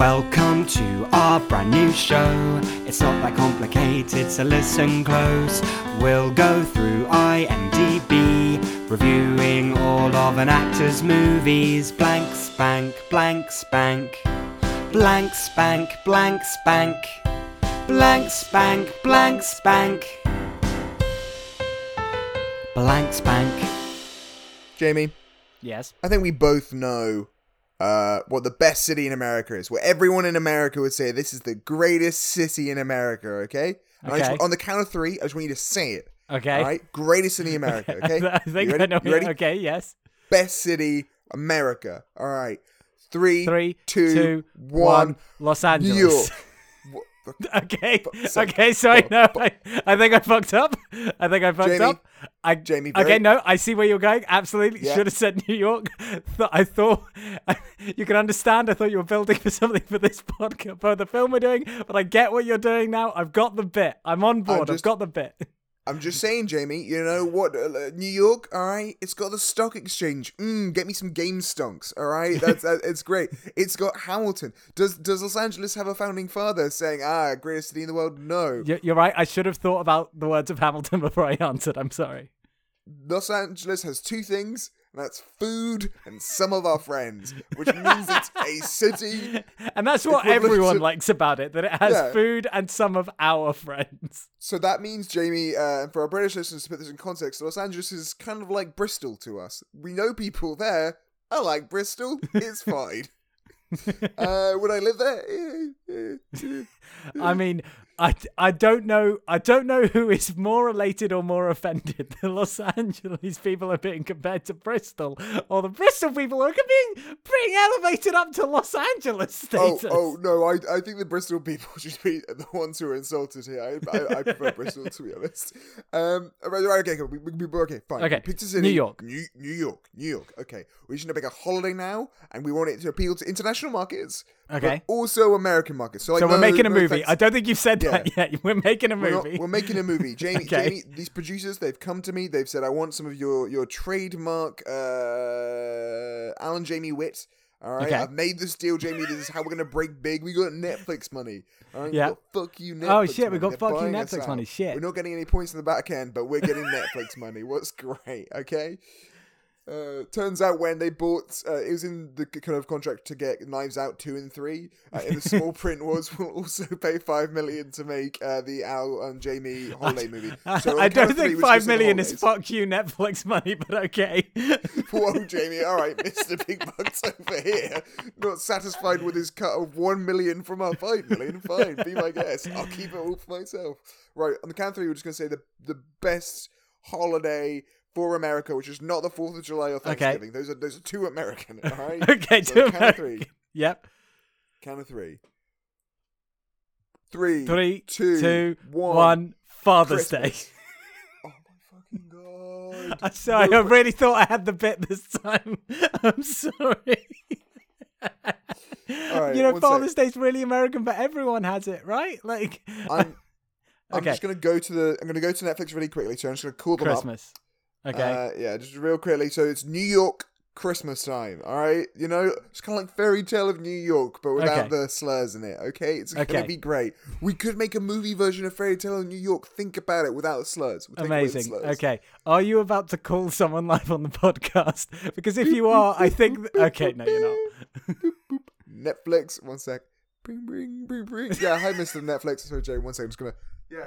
Welcome to our brand new show. It's not that complicated, so listen close. We'll go through IMDb, reviewing all of an actor's movies. Blank spank, blank spank, blank spank, blank spank, blank spank, blank spank, blank spank. Jamie, Yes. I think we both know uh, what the best city in America is. where everyone in America would say, this is the greatest city in America, okay? And I just- on the count of three, I just want you to say it. Okay. All right? Greatest city in America, okay? I think you ready? I know. You ready? Okay, yes. Best city, America. All right. Three, Three, two, two, one. one. Los Angeles. New York. Okay. so- okay. But- No. I, I think I fucked up. I think I fucked Jamie, up. I, Jamie, Okay. No. I see where you're going. Absolutely. Yeah. Should have said New York. I thought you can understand. I thought you were building for something for this podcast, for the film we're doing. But I get what you're doing now. I've got the bit. I'm on board. I've just- got the bit. I'm just saying, Jamie. You know what? Uh, New York, all right. It's got the stock exchange. Mm, get me some game stonks, all right. That's that, it's great. It's got Hamilton. Does Does Los Angeles have a founding father saying, "Ah, greatest city in the world"? No. You're, you're right. I should have thought about the words of Hamilton before I answered. I'm sorry. Los Angeles has two things. And that's food and some of our friends, which means it's a city. And that's what everyone to- likes about it that it has Yeah. food and some of our friends. So that means, Jamie, uh, for our British listeners to put this in context, Los Angeles is kind of like Bristol to us. We know people there. I like Bristol. It's fine. uh, would I live there? Eh, eh, eh. I mean, I, I don't know I don't know who is more elated or more offended. The Los Angeles people are being compared to Bristol, or the Bristol people are being being elevated up to Los Angeles status. oh oh no! I, I think the Bristol people should be the ones who are insulted here. I, I, I prefer Bristol to be honest. Um, okay, okay, we, we, okay, fine. Okay, Picked a city. New York. New, New York, New York. Okay, we should make a holiday now, and we want it to appeal to international markets, Okay. also American markets. So, like, so we're no- making a no movie. offense- I don't think you've said that yet. We're making a We're, not- movie. we're making a movie. Jamie, Okay. Jamie, these producers, they've come to me. They've said, I want some of your your trademark uh, Alan Jamie Witt. All right, Okay. I've made this deal, Jamie. This is how we're gonna break big. We got Netflix money. All right, Yeah. fuck you, Netflix. Oh, shit, we got They're fuck you, Netflix money. Shit. We're not getting any points in the back end, but we're getting Netflix money. What's great, okay? Uh, turns out when they bought, uh, it was in the kind of contract to get Knives Out two and three. Uh, in the small print was we'll also pay five million to make uh, the Al and Jamie holiday movie. So I don't think five million is fuck you Netflix money, but okay. Whoa, Jamie! All right, Mister Big Bucks over here, not satisfied with his cut of one million from our five million. Fine, be my guest. I'll keep it all for myself. Right on the count three, we're just gonna say the the best holiday for America, which is not the Fourth of July or Thanksgiving. Those are those are too American. All right. okay, So two count of three. Yep. Count of three. Three, Three, two, two, one. one. Father's Christmas. Day. Oh my fucking god! I'm sorry, No, I really thought I had the bit this time. I'm sorry. You know, sec. Father's Day's really American, but everyone has it, right? Like I'm. I'm Okay. just gonna go to the. I'm gonna go to Netflix really quickly. So I'm just gonna call them up. Okay. Uh, yeah, just real quickly. So it's New York Christmas time. All right, you know, it's kind of like Fairy Tale of New York, but without Okay. the slurs in it. Okay, it's Okay. gonna be great. We could make a movie version of Fairy Tale of New York. Think about it without the slurs. We'll the Amazing. slurs. Okay. Are you about to call someone live on the podcast? Because if you are, I think. Okay, no, you're not. Netflix. One sec. Bring, bring, bring, bring. Yeah, hi, Mr. Netflix. Sorry, Jay. One sec. I'm just gonna. Yeah.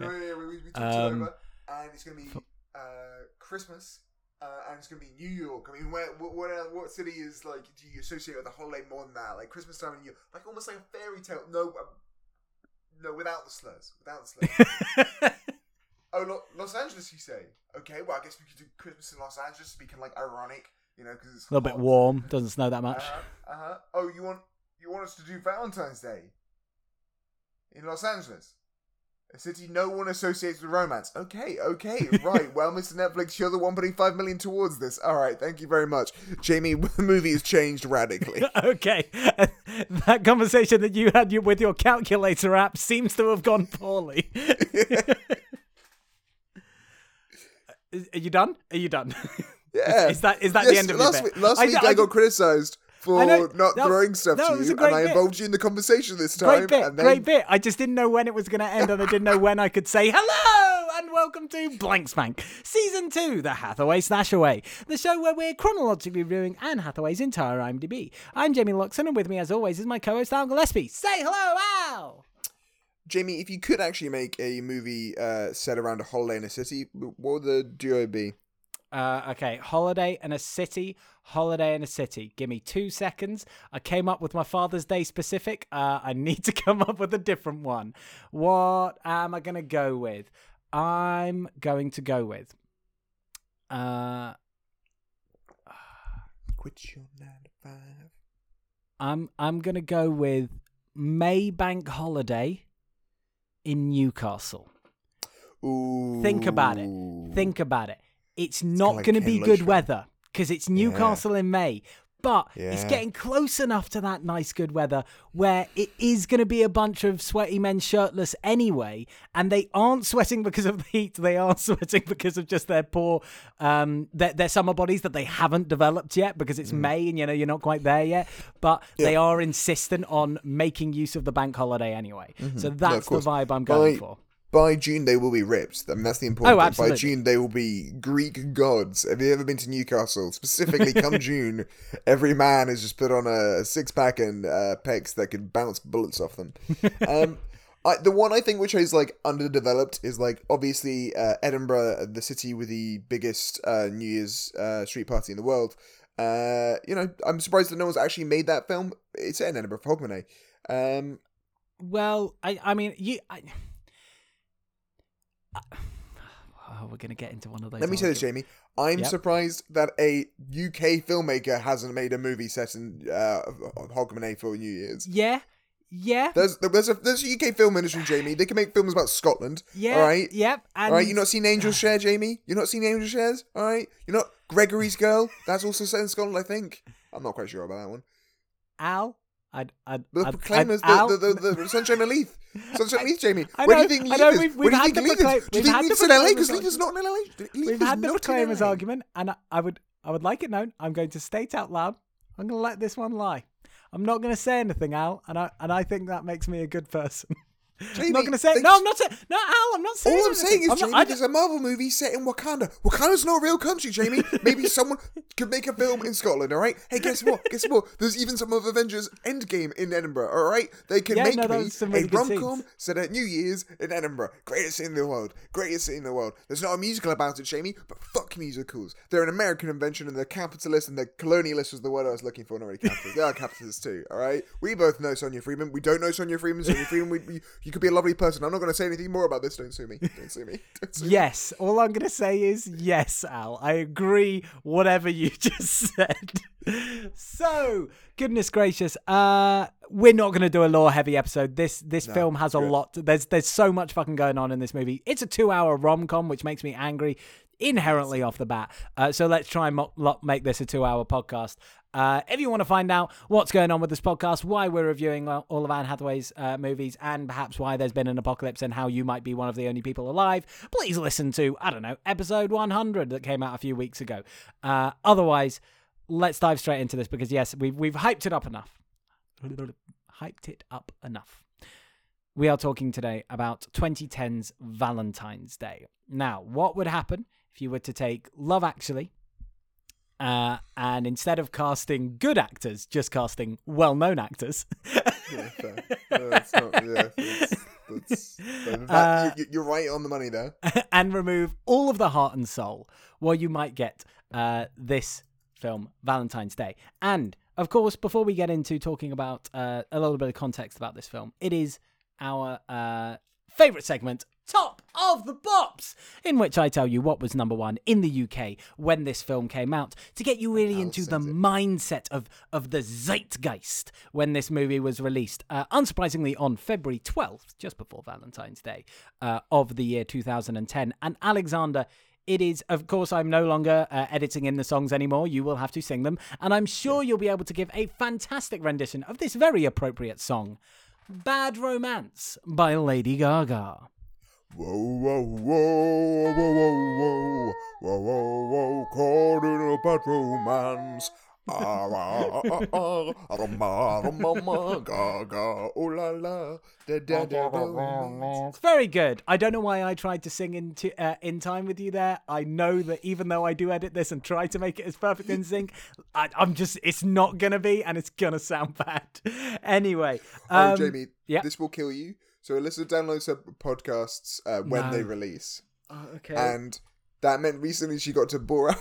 No, yeah, yeah, we, we Um, over, and it's gonna be uh, Christmas, uh, and it's gonna be New York. I mean, where, what, what, uh, what city is like? Do you associate with the holiday more than that? Like Christmas time in New York, like almost like a fairy tale. No, um, no, without the slurs. Without the slurs. oh, Lo- Los Angeles, you say? Okay, well, I guess we could do Christmas in Los Angeles to be kind of like ironic, you know, because it's A little bit warm. Doesn't snow that much. Uh-huh, uh-huh. Oh, you want you want us to do Valentine's Day in Los Angeles, a city no one associates with romance. Okay, okay, right. well, Mr. Netflix, you're the one putting five million towards this. All right, thank you very much, Jamie. The movie has changed radically. okay. that conversation that you had with your calculator app seems to have gone poorly. Are you done? Are you done? Yeah. Is that is that the end of last bit? week? Last I- week I I, got criticised for know. not No, throwing stuff no, to you, and I bit. involved you in the conversation this time. Great bit, and then, great bit. I just didn't know when it was going to end, and I didn't know when I could say hello and welcome to Blank Spank, season two, the Hathaway Slash Away, the show where we're chronologically reviewing Anne Hathaway's entire IMDb. I'm Jamie Luxon, and with me, as always, is my co-host Al Gillespie. Say hello, Al. Jamie, if you could actually make a movie uh, set around a holiday in a city, what would the duo be? Uh, okay, holiday and a city. Holiday and a city. Give me two seconds. I came up with my Father's Day specific. Uh, I need to come up with a different one. What am I going to go with? I'm going to go with. Uh, Quit your nine to five. I'm I'm going to go with Maybank Holiday in Newcastle. Ooh. Think about it. Think about it. It's not going to be good weather because it's Newcastle in May. But it's getting close enough to that nice good weather where it is going to be a bunch of sweaty men shirtless anyway, and they aren't sweating because of the heat. They are sweating because of just their poor, um, their, their summer bodies that they haven't developed yet because it's May and you know you're not quite there yet. But they are insistent on making use of the bank holiday anyway. So that's the vibe I'm going By- for. By June, they will be ripped. I mean, that's the important Oh, thing. By June, they will be Greek gods. Have you ever been to Newcastle? Specifically, come June, every man has just put on a six pack and uh, pecs that can bounce bullets off them. Um, I, the one I think which is like underdeveloped is like obviously uh, Edinburgh, the city with the biggest uh, New Year's uh, street party in the world. Uh, you know, I'm surprised that no one's actually made that film. It's in Edinburgh Hogmanay. Um, Well, I I mean you. I, oh, we're gonna get into one of those. Let me say this. Jamie. I'm Yep. surprised that a UK filmmaker hasn't made a movie set in uh, Hogmanay for New Year's. Yeah, yeah, There's there's a there's a UK film industry, Jamie. They can make films about Scotland. yeah. All right. Yep. All right. You not seen Angel Share, Jamie? You not seen Angel Shares? All right. You're not Gregory's Girl. That's also set in Scotland, I think. I'm not quite sure about that one. Al. I'd, I'd, The I'd, Proclaimers, I'd, the, the, the, the Sunshine of Leith. Sunshine of Leith, Jamie. I Where do you think Leith know, is? we've- Where do you think Leith is? Do you think Leith's in LA? Because Leith is not in LA. Leith We've had the Proclaimers argument, and I, I would, I would like it known. I'm going to state out loud. I'm going to let this one lie. I'm not going to say anything, Al, and I, and I think that makes me a good person. I'm Jamie, not going to say. they No, I'm not saying. No, Al, I'm not saying. All I'm anything. saying is, I'm Jamie, I- there's a Marvel movie set in Wakanda. Wakanda's not a real country, Jamie. Maybe someone could make a film in Scotland, all right? Hey, guess what? Guess what? There's even some of Avengers Endgame in Edinburgh, all right? They can Yeah, make no, me really a rom-com scenes. set at New Year's in Edinburgh. Greatest city in the world. Greatest city in the world. There's not a musical about it, Jamie, but fuck musicals. They're an American invention and they're capitalist and they're colonialist was the word I was looking for, not really capitalist. they are capitalists too, all right? We both know Sonia Friedman. We don't know Sonia Friedman. Sonia Friedman, we, we, you could be a lovely person. I'm not going to say anything more about this. Don't sue me. Don't sue me. Don't sue me. Yes, all I'm going to say is yes, Al. I agree whatever you just said. So, goodness gracious, uh we're not going to do a law heavy episode. This this film has a good. lot. There's there's so much fucking going on in this movie. It's a 2-hour rom-com which makes me angry inherently off the bat. Uh, so let's try and mo- make this a 2-hour podcast. Uh, if you want to find out what's going on with this podcast, why we're reviewing all of Anne Hathaway's uh, movies, and perhaps why there's been an apocalypse and how you might be one of the only people alive, please listen to, I don't know, episode 100 that came out a few weeks ago. Uh, otherwise, let's dive straight into this because, yes, we've, we've hyped it up enough. Hyped it up enough. We are talking today about 2010's Valentine's Day. Now, what would happen if you were to take Love Actually uh, and instead of casting good actors, just casting well known actors? Yeah, fair. No, that's not, yeah, that's, that's, that, Uh, you, you're right on the money there. and remove all of the heart and soul, well, you might get uh, this film, Valentine's Day. And of course, before we get into talking about uh, a little bit of context about this film, it is our uh, favorite segment, Top of the Bops, in which I tell you what was number one in the UK when this film came out to get you really into the mindset of, of the zeitgeist when this movie was released. Uh, unsurprisingly, on February 12th, just before Valentine's Day uh, of the year 2010. And Alexander. It is, of course, I'm no longer uh, editing in the songs anymore. You will have to sing them. And I'm sure you'll be able to give a fantastic rendition of this very appropriate song Bad Romance by Lady Gaga. Whoa, whoa, whoa, whoa, whoa, whoa, whoa, whoa, whoa, caught in a bad romance. Ah, ah, ah, ah, ah, rama, rama, ma, ga, ga, ooh la la, da, da, da, da. Very good. I don't know why I tried to sing in, t- uh, in time with you there. I know that even though I do edit this and try to make it as perfect in sync, I, I'm just, it's not to be and it's to sound bad. Anyway. Oh, um, Jamie, yeah. this will kill you. So Alyssa downloads her podcasts uh, when they release, oh, okay. and that meant recently she got to Borat.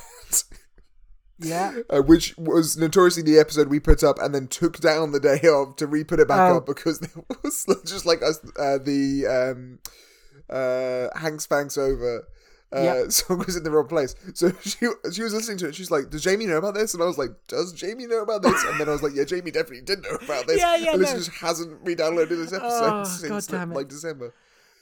yeah. uh, which was notoriously the episode we put up and then took down the day of to re-put it back Oh. up because there was just like us uh, the um uh Hanks Fanks over uh Yep. song was in the wrong place. So she she was listening to it. She's like, "Does Jamie know about this?" And I was like, "Does Jamie know about this?" And then I was like, "Yeah, Jamie definitely did know about this." Yeah, yeah, Alyssa no. just hasn't re-downloaded this episode Oh, since God damn it. like December.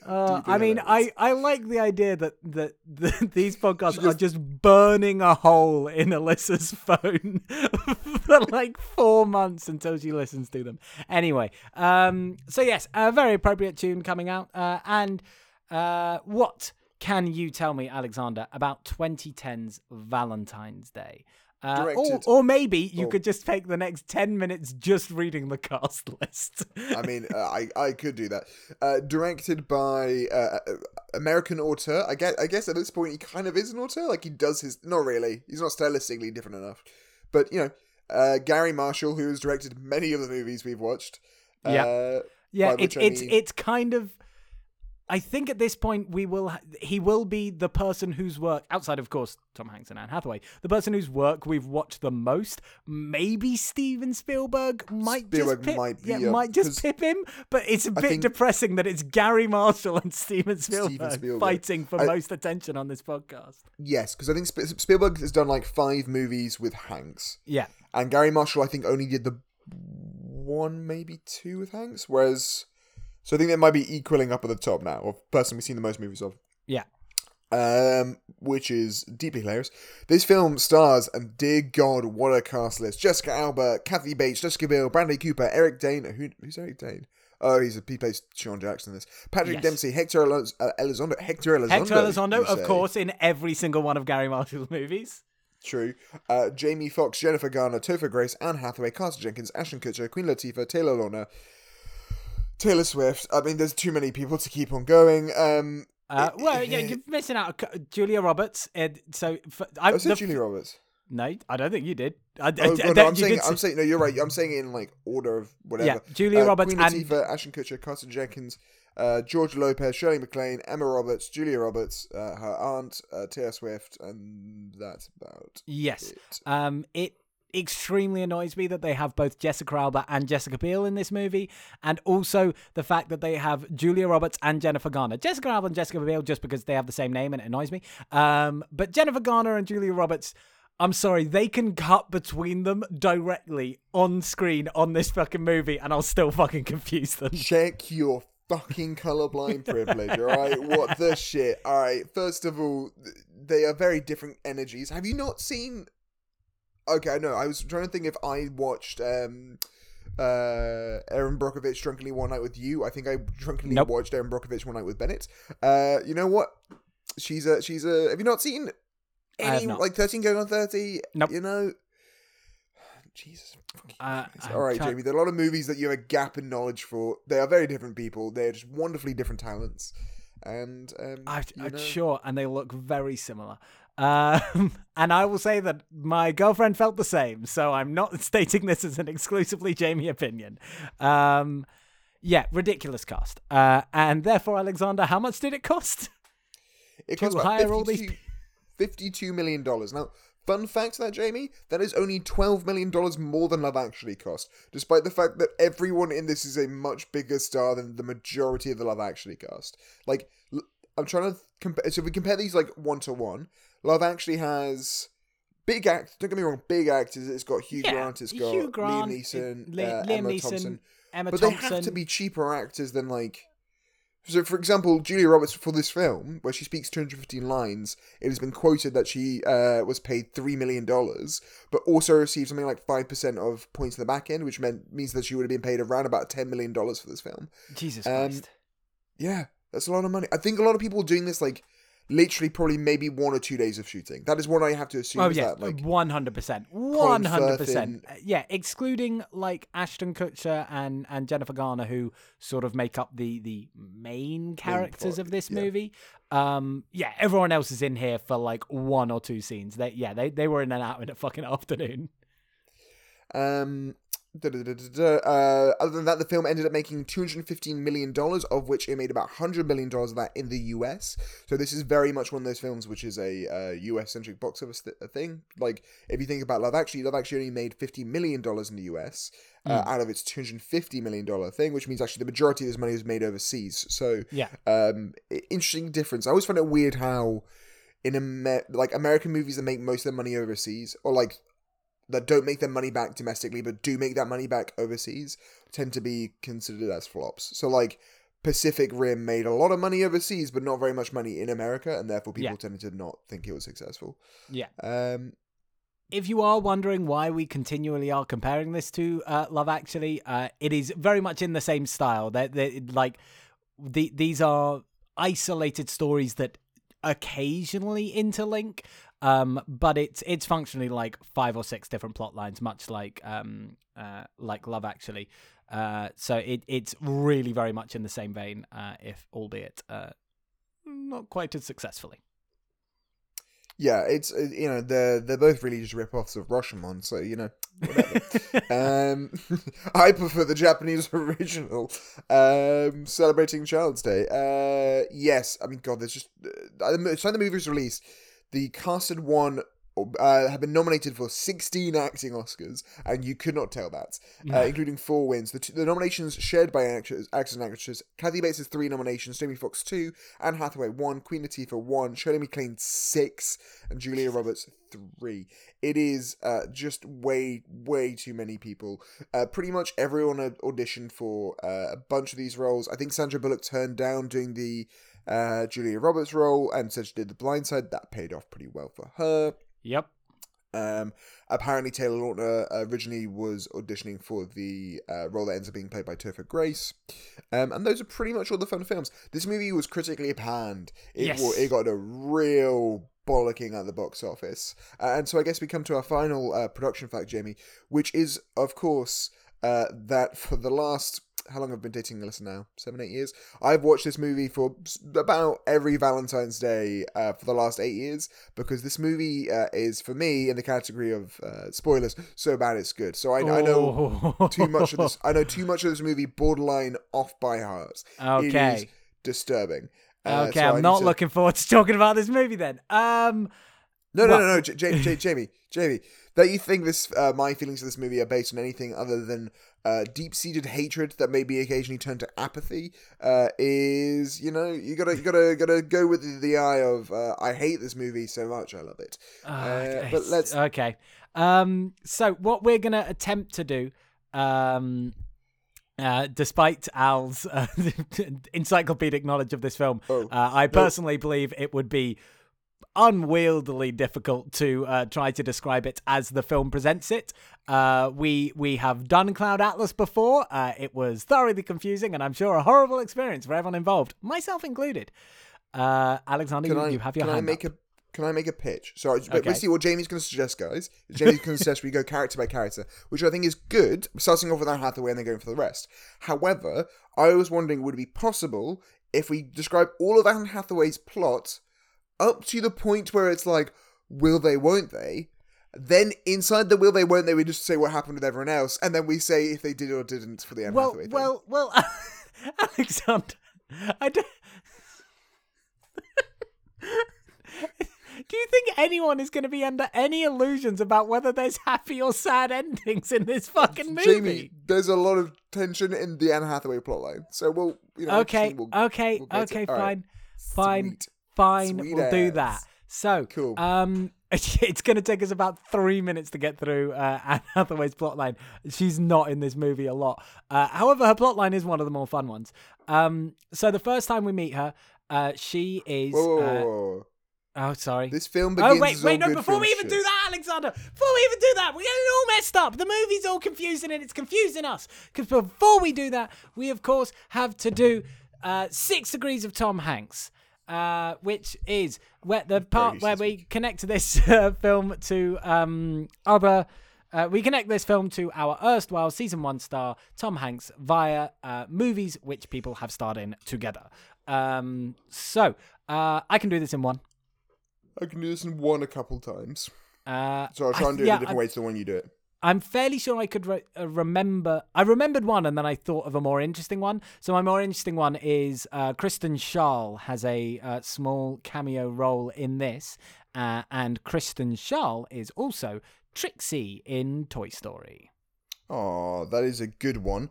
Uh, I mean, I. I like the idea that, that, that these podcasts She are just- just burning a hole in Alyssa's phone for like four months until she listens to them. Anyway, um, so yes, a very appropriate tune coming out. Uh, and uh, what can you tell me, Alexander, about 2010's Valentine's Day? Uh, or, or maybe you Oh. could just take the next 10 minutes just reading the cast list. I mean, uh, I I could do that. Uh, directed by uh, uh, American auteur. I guess I guess at this point he kind of is an auteur. Like he does his not really. He's not stylistically different enough. But you know, uh, Garry Marshall, who has directed many of the movies we've watched. Yeah. Uh, Yeah, it's which I it's mean- it's kind of. I think at this point we will ha- he will be the person whose work outside of course Tom Hanks and Anne Hathaway the person whose work we've watched the most maybe Steven Spielberg might Spielberg just pip, might be, yeah, uh, might just pip him but it's a bit depressing that it's Garry Marshall and Steven Spielberg, Spielberg. fighting for I- most attention on this podcast yes, because I think Sp- Spielberg has done like five movies with Hanks, yeah and Garry Marshall I think only did the one maybe two with Hanks. Whereas, so I think they might be equaling up at the top now of person we've seen the most movies of. yeah um, which is deeply hilarious. This film stars, and dear God, what a cast list: Jessica Alba, Kathy Bates, Jessica Biel, Bradley Cooper, Eric Dane. Who, who's Eric Dane? Oh, he's a, he plays Sean Jackson in this. Patrick Yes. Dempsey, Hector Eliz- uh, Elizondo, Hector Elizondo. Hector Elizondo of say. course in every single one of Garry Marshall's movies True. Uh, Jamie Foxx, Jennifer Garner, Topher Grace, Anne Hathaway, Carter Jenkins, Ashton Kutcher, Queen Latifah, Taylor Lautner, Taylor Swift. I mean, there's too many people to keep on going. Um, uh, well yeah you're missing out Julia Roberts Ed, so f- I, I said the- Julie Roberts. No, I don't think you did. I, I- Oh, I- no, that- I'm you saying, I'm say- saying, no, you're right. I'm saying it in like order of whatever. Yeah, Julia Uh, Roberts Queen and Latifah, Ashton Kutcher, Carson Jenkins, uh, George Lopez, Shirley MacLaine, Emma Roberts, Julia Roberts, uh, her aunt, uh, Taylor Swift, and that's about yes. it. Um, it extremely annoys me that they have both Jessica Alba and Jessica Biel in this movie, and also the fact that they have Julia Roberts and Jennifer Garner. Jessica Alba and Jessica Biel just because they have the same name and it annoys me. Um, but Jennifer Garner and Julia Roberts. I'm sorry, they can cut between them directly on screen on this fucking movie, and I'll still fucking confuse them. Check your fucking colorblind privilege, alright? What the shit? Alright, first of all, they are very different energies. Have you not seen. Okay, no, I was trying to think if I watched. um uh Erin Brockovich drunkenly one night with you. I think I drunkenly Nope. watched Erin Brockovich one night with Bennett. Uh you know what? She's a she's a have you not seen any not. like thirteen going on thirty? Nope. You know Jesus Uh, All right, Jamie. There are a lot of movies that you have a gap in knowledge for. They are very different people. They're just wonderfully different talents. And um, I, I'm sure, and they look very similar. Um, and I will say that my girlfriend felt the same, so I'm not stating this as an exclusively Jamie opinion. Um, yeah, ridiculous cost. Uh, and therefore, Alexander, how much did it cost? it to costs about hire all these 52 $52 million. Now, fun fact to that, Jamie, that is only $12 million more than Love Actually cost, despite the fact that everyone in this is a much bigger star than the majority of the Love Actually cast. Like, I'm trying to compare. So if we compare these like one to one, Love Actually has big act. Don't get me wrong, big actors. It's got Hugh Yeah, Grant. It's got Hugh Grant, Liam Neeson, Li- uh, Liam Emma Neeson, Thompson. Emma But Thompson. they have to be cheaper actors than like. So, for example, Julia Roberts for this film, where she speaks 215 lines, it has been quoted that she uh, was paid three million dollars, but also received something like five percent of points in the back end, which meant means that she would have been paid around about ten million dollars for this film. Jesus um, Christ. Yeah, that's a lot of money. I think a lot of people doing this like literally probably maybe one or two days of shooting. That is what I have to assume. Oh yeah, that, like one hundred percent, one hundred percent. Yeah, excluding like Ashton Kutcher and and Jennifer Garner, who sort of make up the the main characters of this yeah. movie. Um, yeah, everyone else is in here for like one or two scenes. They yeah, they they were in and out in a fucking afternoon. Um, Uh, other than that, the film ended up making $215 million, of which it made about $100 million of that in the US. So this is very much one of those films which is a uh, US centric box office th- thing. Like, if you think about Love Actually, Love Actually only made $50 million in the US. Uh, out of its $250 million thing, which means actually the majority of this money was made overseas. So, Yeah. um, interesting difference. I always find it weird how in Amer- like American movies that make most of their money overseas, or like that don't make their money back domestically but do make that money back overseas, tend to be considered as flops. So like Pacific Rim made a lot of money overseas, but not very much money in America, and therefore people Yeah. tended to not think it was successful. Yeah. Um, if you are wondering why we continually are comparing this to uh, Love Actually, uh, it is very much in the same style. That they, like the, these are isolated stories that occasionally interlink, um, but it's it's functionally like five or six different plot lines, much like um, uh, like Love Actually. Uh, so it it's really very much in the same vein, uh, if albeit uh, not quite as successfully. Yeah, it's uh, you know they're they're both really just rip-offs of Rashomon, so you know whatever. um, I prefer the Japanese original, um, celebrating Child's Day. Uh, yes, I mean, God, there's just uh, the time the movie was released, the casted one uh, have been nominated for 16 acting Oscars, and you could not tell that, uh, including four wins. The, two, the nominations shared by actors, actors and actresses. Kathy Bates has three nominations, Jamie Foxx two, Anne Hathaway one, Queen Latifah one, Shirley MacLaine six, and Julia Roberts three. It is uh, just way, way too many people. Uh, pretty much everyone had auditioned for uh, a bunch of these roles. I think Sandra Bullock turned down doing the uh, Julia Roberts role and said she did The Blind Side. That paid off pretty well for her. Yep. Um, apparently, Taylor Lautner originally was auditioning for the uh, role that ends up being played by Topher Grace. Um, and those are pretty much all the fun films. This movie was critically panned. It, Yes. wa- it got a real bollocking at the box office. Uh, and so I guess we come to our final uh, production fact, Jamie, which is, of course, uh, that for the last how long I've been dating Alyssa now? Seven, eight years. I've watched this movie for about every Valentine's Day uh, for the last eight years because this movie uh, is for me in the category of uh, spoilers. So bad it's good. So I, I know Oh. too much of this. I know too much of this movie. Borderline off by heart. It is Okay. disturbing. Uh, Okay, so I'm not to- looking forward to talking about this movie then. Um, No, no, no, no, J- J- J- Jamie, Jamie. That you think this, uh, my feelings of this movie are based on anything other than uh, deep-seated hatred that may be occasionally turned to apathy uh, is, you know, you gotta, you gotta, gotta go with the, the eye of uh, I hate this movie so much, I love it. uh, Uh, but let's, okay. Um, so what we're gonna attempt to do, um, uh, despite Al's uh, encyclopedic knowledge of this film, Oh, uh, I personally believe it would be unwieldily difficult to uh, try to describe it as the film presents it. Uh, we we have done Cloud Atlas before. Uh, it was thoroughly confusing, and I'm sure a horrible experience for everyone involved, myself included. Uh, Alexander, can you, I, you have your can I make up. a, can I make a pitch? So Okay. basically, what Jamie's going to suggest, guys, Jamie's going to suggest we go character by character, which I think is good, starting off with Anne Hathaway and then going for the rest. However, I was wondering, would it be possible if we describe all of Anne Hathaway's plot up to the point where it's like, will they, won't they? Then inside the will they, won't they, we just say what happened with everyone else, and then we say if they did or didn't for the Anne well, Hathaway thing. well, well, Alexander, I don't. Do you think anyone is going to be under any illusions about whether there's happy or sad endings in this fucking movie? Jamie, there's a lot of tension in the Anne Hathaway plotline, so we'll, you know, okay, we'll, okay, we'll okay, all right. fine, fine, Sweet. Fine. Sweet we'll do that. So, Cool. um, it's going to take us about three minutes to get through uh, Anne Hathaway's plotline. She's not in this movie a lot. Uh, however, her plotline is one of the more fun ones. Um, so the first time we meet her, uh, she is. Whoa, whoa, whoa, uh, oh, sorry. This film begins Oh wait, wait, no! Before we even do that, Alexander, before we even do that, we're getting it all messed up. The movie's all confusing and it's confusing us. Because before we do that, we of course have to do uh, Six Degrees of Tom Hanks. Uh, which is where the part where we connect this uh, film to um, other. Uh, we connect this film to our erstwhile season one star Tom Hanks via uh, movies which people have starred in together. Um, so uh, I can do this in one. I can do this in one a couple times. Uh, So I'll try and do it yeah, a different I- way to the one you do it. I'm fairly sure I could re- uh, remember. I remembered one, and then I thought of a more interesting one. So my more interesting one is uh, Kristen Schaal has a uh, small cameo role in this, uh, and Kristen Schaal is also Trixie in Toy Story. Oh, that is a good one.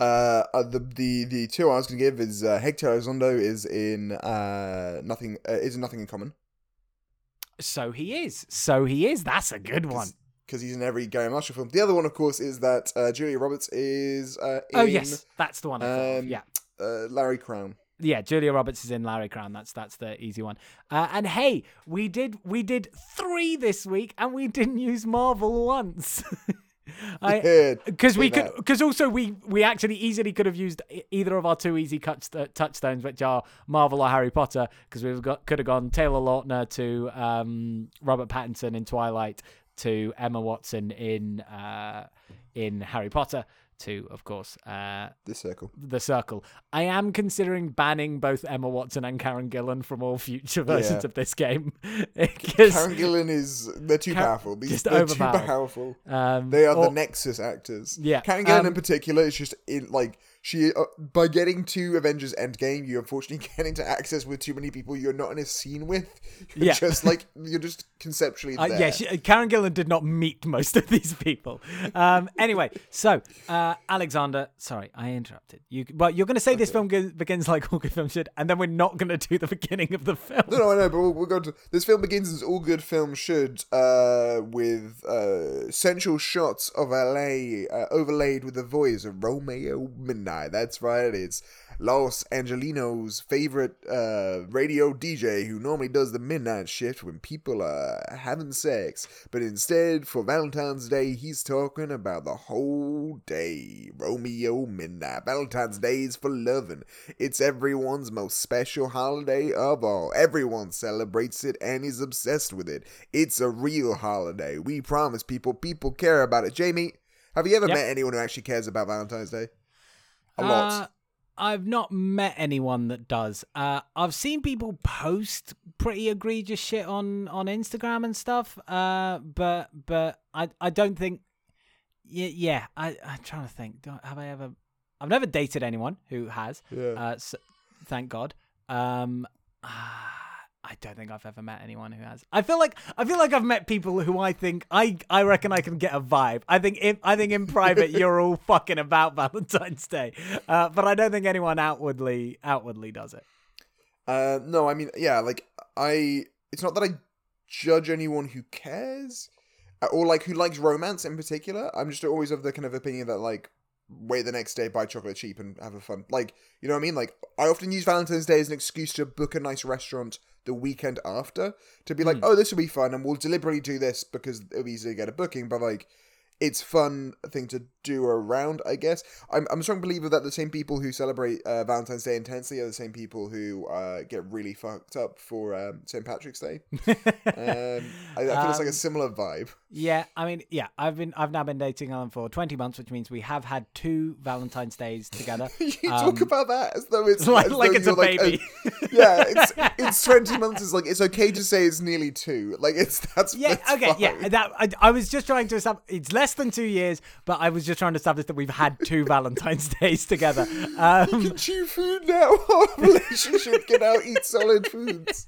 Uh, uh, the the the two I was going to give is uh, Hector Elizondo is in uh nothing uh, is in nothing in common So he is. So he is. That's a good one. Because he's in every Garry Marshall film. The other one, of course, is that uh, Julia Roberts is uh, in Oh yes, that's the one. Um, Yeah. uh, Larry Crowne. yeah, Julia Roberts is in Larry Crowne. That's that's the easy one. Uh, and hey, we did we did three this week, and we didn't use Marvel once. I because we could because also we we actually easily could have used either of our two easy cuts, uh, touchstones, which are Marvel or Harry Potter, because we've got could have gone Taylor Lautner to um, Robert Pattinson in Twilight to Emma Watson in uh, in Harry Potter to of course uh, This circle. the Circle. I am considering banning both Emma Watson and Karen Gillan from all future versions Yeah. of this game Karen Gillan is they're too Karen- powerful. These just they're overpowered. too powerful. um, They are or- the Nexus actors. Yeah, Karen Gillan um, in particular is just in like she uh, by getting to Avengers Endgame, you unfortunately get into access with too many people you're not in a scene with. You're Yeah. just like you're just conceptually Uh, there. yeah, she, Karen Gillan did not meet most of these people. Um, anyway, so uh, Alexander, sorry, I interrupted you. But you're going to say this film ge- begins like all good films should, and then we're not going to do the beginning of the film. No, no, I know, but we'll, we'll go to this film begins as all good films should, uh, with uh, central shots of LA uh, overlaid with the voice of Romeo Midnight. That's right, it's Los Angelinos' favorite uh, radio DJ who normally does the midnight shift when people are having sex, but instead for Valentine's Day he's talking about the whole day. Romeo Midnight. Valentine's Day is for loving. It's everyone's most special holiday of all. Everyone celebrates it and is obsessed with it. It's a real holiday. We promise people, people care about it. Jamie, have you ever Yep. met anyone who actually cares about Valentine's Day? A lot. Uh, I've not met anyone that does. Uh, I've seen people post pretty egregious shit on on Instagram and stuff. Uh, but but I I don't think. Yeah, yeah. I I'm trying to think. Do I, have I ever? I've never dated anyone who has. Yeah. Uh, s thank God. Um, I don't think I've ever met anyone who has. I feel like I feel like I've met people who I think I I reckon I can get a vibe. I think in I think in private you're all fucking about Valentine's Day, uh, but I don't think anyone outwardly outwardly does it. Uh, no, I mean, yeah, like I. It's not that I judge anyone who cares, uh, or like who likes romance in particular. I'm just always of the kind of opinion that like wait the next day, buy chocolate cheap, and have a fun. Like you know what I mean? Like I often use Valentine's Day as an excuse to book a nice restaurant the weekend after to be like, hmm. oh, this will be fun, and we'll deliberately do this because it'll be easy to get a booking. But like. It's fun thing to do around, I guess. I'm I'm a strong believer that the same people who celebrate uh, Valentine's Day intensely are the same people who uh, get really fucked up for um, St. Patrick's Day. Um, I, I feel it's like a Um, similar vibe. Yeah, I mean, yeah, I've been I've now been dating Alan for twenty months, which means we have had two Valentine's days together. you um, talk about that as though it's like- like it's a like, baby. yeah, it's it's twenty months. It's like it's okay to say it's nearly two. Like it's that's Yeah, that's okay, yeah. That I, I was just trying to. It's less than two years, but I was just trying to establish that we've had two Valentine's days together. Um, can chew food now. Our relationship can now eat solid foods.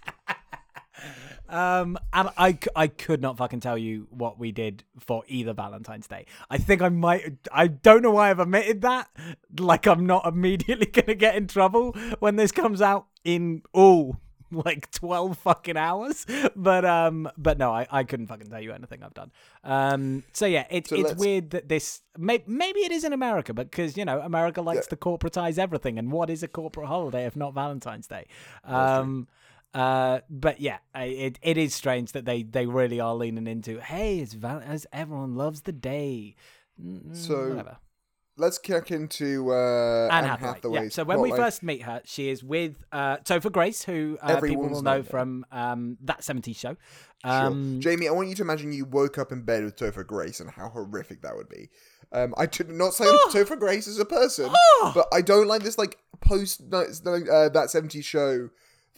um, and I, I could not fucking tell you what we did for either Valentine's Day. I think I might. I don't know why I've omitted that. Like I'm not immediately gonna get in trouble when this comes out in all like 12 fucking hours. But um but no I, I couldn't fucking tell you anything i've done. Um so yeah it's So it's let's- weird that this may, maybe it is in america because you know america likes to corporatize everything and what is a corporate holiday if not valentine's day? Um uh but yeah it it is strange that they they really are leaning into hey it's val- as everyone loves the day. Mm, So- whatever let's kick into uh, Anne Anne Hathaway. Hathaway's Yeah. So when we plotline. first meet her, she is with uh, Topher Grace, who uh, people will know from um, that '70s show. Sure. Um, Jamie, I want you to imagine you woke up in bed with Topher Grace and how horrific that would be. Um, I did not say Topher Grace as a person, but I don't like this like post uh, that 70s show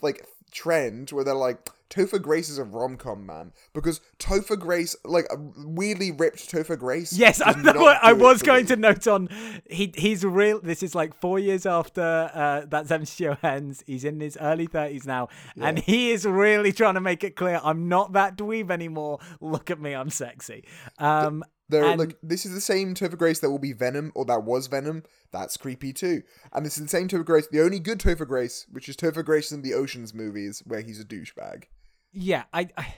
like trend where they're like Topher Grace is a rom com man because Topher Grace like a weirdly ripped Topher Grace. Yes, I, I was going me. to note on. He he's real. This is like four years after uh, that 70 show ends. He's in his early thirties now, and he is really trying to make it clear I'm not that dweeb anymore. Look at me, I'm sexy. Um, They're And- like this is the same Topher Grace that will be Venom or that was Venom. That's creepy too. And this is the same Topher Grace, the only good Topher Grace, which is Topher Grace in the Ocean's movies where he's a douchebag. yeah, I. I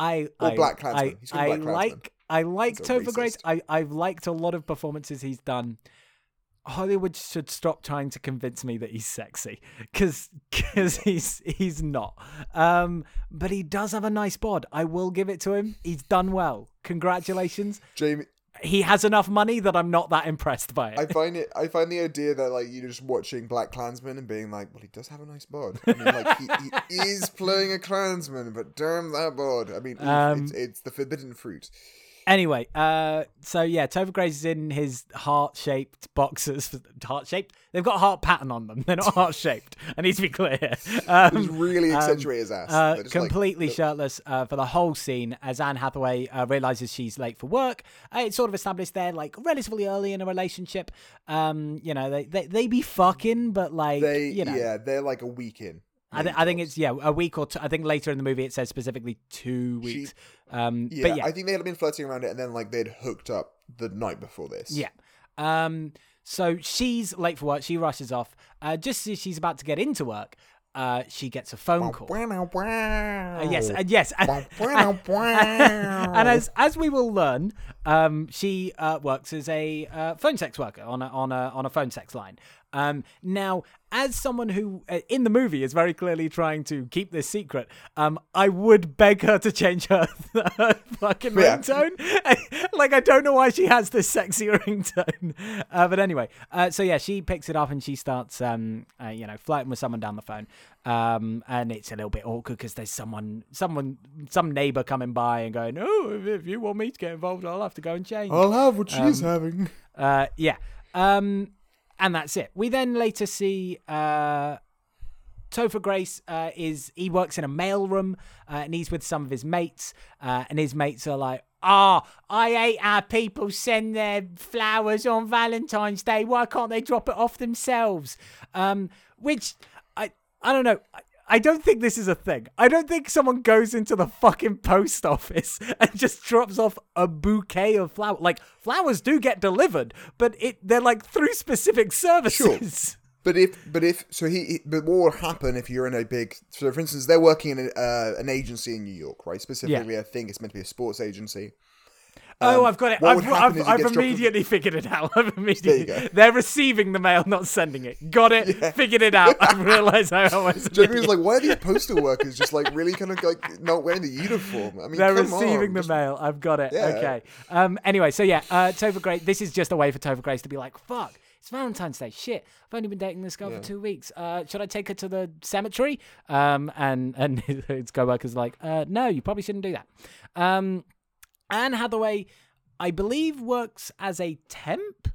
I, Or I, BlacKkKlansman. I, He's I Black like I like Topher Grace. I I've liked a lot of performances he's done. Hollywood should stop trying to convince me that he's sexy because because he's he's not. Um, but he does have a nice bod. I will give it to him. He's done well. Congratulations. Jamie, He has enough money that I'm not that impressed by it. I find it. I find the idea that like you're just watching BlacKkKlansman and being like, well, he does have a nice bod. I mean, like he, he is playing a Klansman, but damn that bod. I mean, Um, it's, it's the forbidden fruit. Anyway, uh, so yeah, Grace is in his heart-shaped boxes. Heart-shaped? They've got a heart pattern on them. They're not heart-shaped. I need to be clear. Um, really um, accentuate his ass. uh, They're like, completely shirtless uh, for the whole scene as Anne Hathaway uh, realizes she's late for work. Uh, it's sort of established they're like relatively early in a relationship. Um, you know, they, they they be fucking, but like They, you know, yeah, they're like a week in. I, th- I think it's yeah a week or two. I think later in the movie it says specifically two She- weeks. um, Yeah, but yeah, I think they had been flirting around it, and then like they'd hooked up the night before this. Yeah. Um. So she's late for work. She rushes off. Uh, just as she's about to get into work, uh, she gets a phone call. Uh, yes, and yes, and, and as as we will learn, um, she uh, works as a uh, phone sex worker on a on a on a phone sex line. Um, now, as someone who uh, in the movie is very clearly trying to keep this secret, um, I would beg her to change her, her fucking Yeah. ringtone. like, I don't know why she has this sexy ringtone, uh, but anyway, uh, so yeah, she picks it up and she starts, um, uh, you know, flirting with someone down the phone, um, and it's a little bit awkward because there's someone, someone, some neighbor coming by and going, "Oh, if, if you want me to get involved, I'll have to go and change." I'll have what she's Um, having. Uh, yeah. Um, and that's it. We then later see uh, Topher Grace uh, is he works in a mailroom uh, and he's with some of his mates, uh, and his mates are like, "Ah, I hate how people send their flowers on Valentine's Day. Why can't they drop it off themselves?" Um, which I I don't know. I, I don't think this is a thing. I don't think someone goes into the fucking post office and just drops off a bouquet of flowers. Like flowers do get delivered, but it they're like through specific services. Sure. But if, but if, so he, but what will happen if you're in a big, so for instance, they're working in a, uh, an agency in New York, right? Specifically, I think it's meant to be a sports agency. Oh, Um, I've got it. I've, I've, I've gets dropped immediately figured it out. I've immediately. go. They're receiving the mail, not sending it. Got it. Figured it out. I realized I was like, why are these postal workers just like really kind of like not wearing the uniform? I mean, They're receiving on, the just- mail. I've got it. Yeah. Okay. Um. Anyway, so yeah, uh, Topher Grace. This is just a way for Topher Grace to be like, "Fuck, it's Valentine's Day. Shit, I've only been dating this girl for two weeks. Uh, should I take her to the cemetery?" Um. And and his co-worker's like, "Uh, no, you probably shouldn't do that." Um. Anne Hathaway, I believe, works as a temp.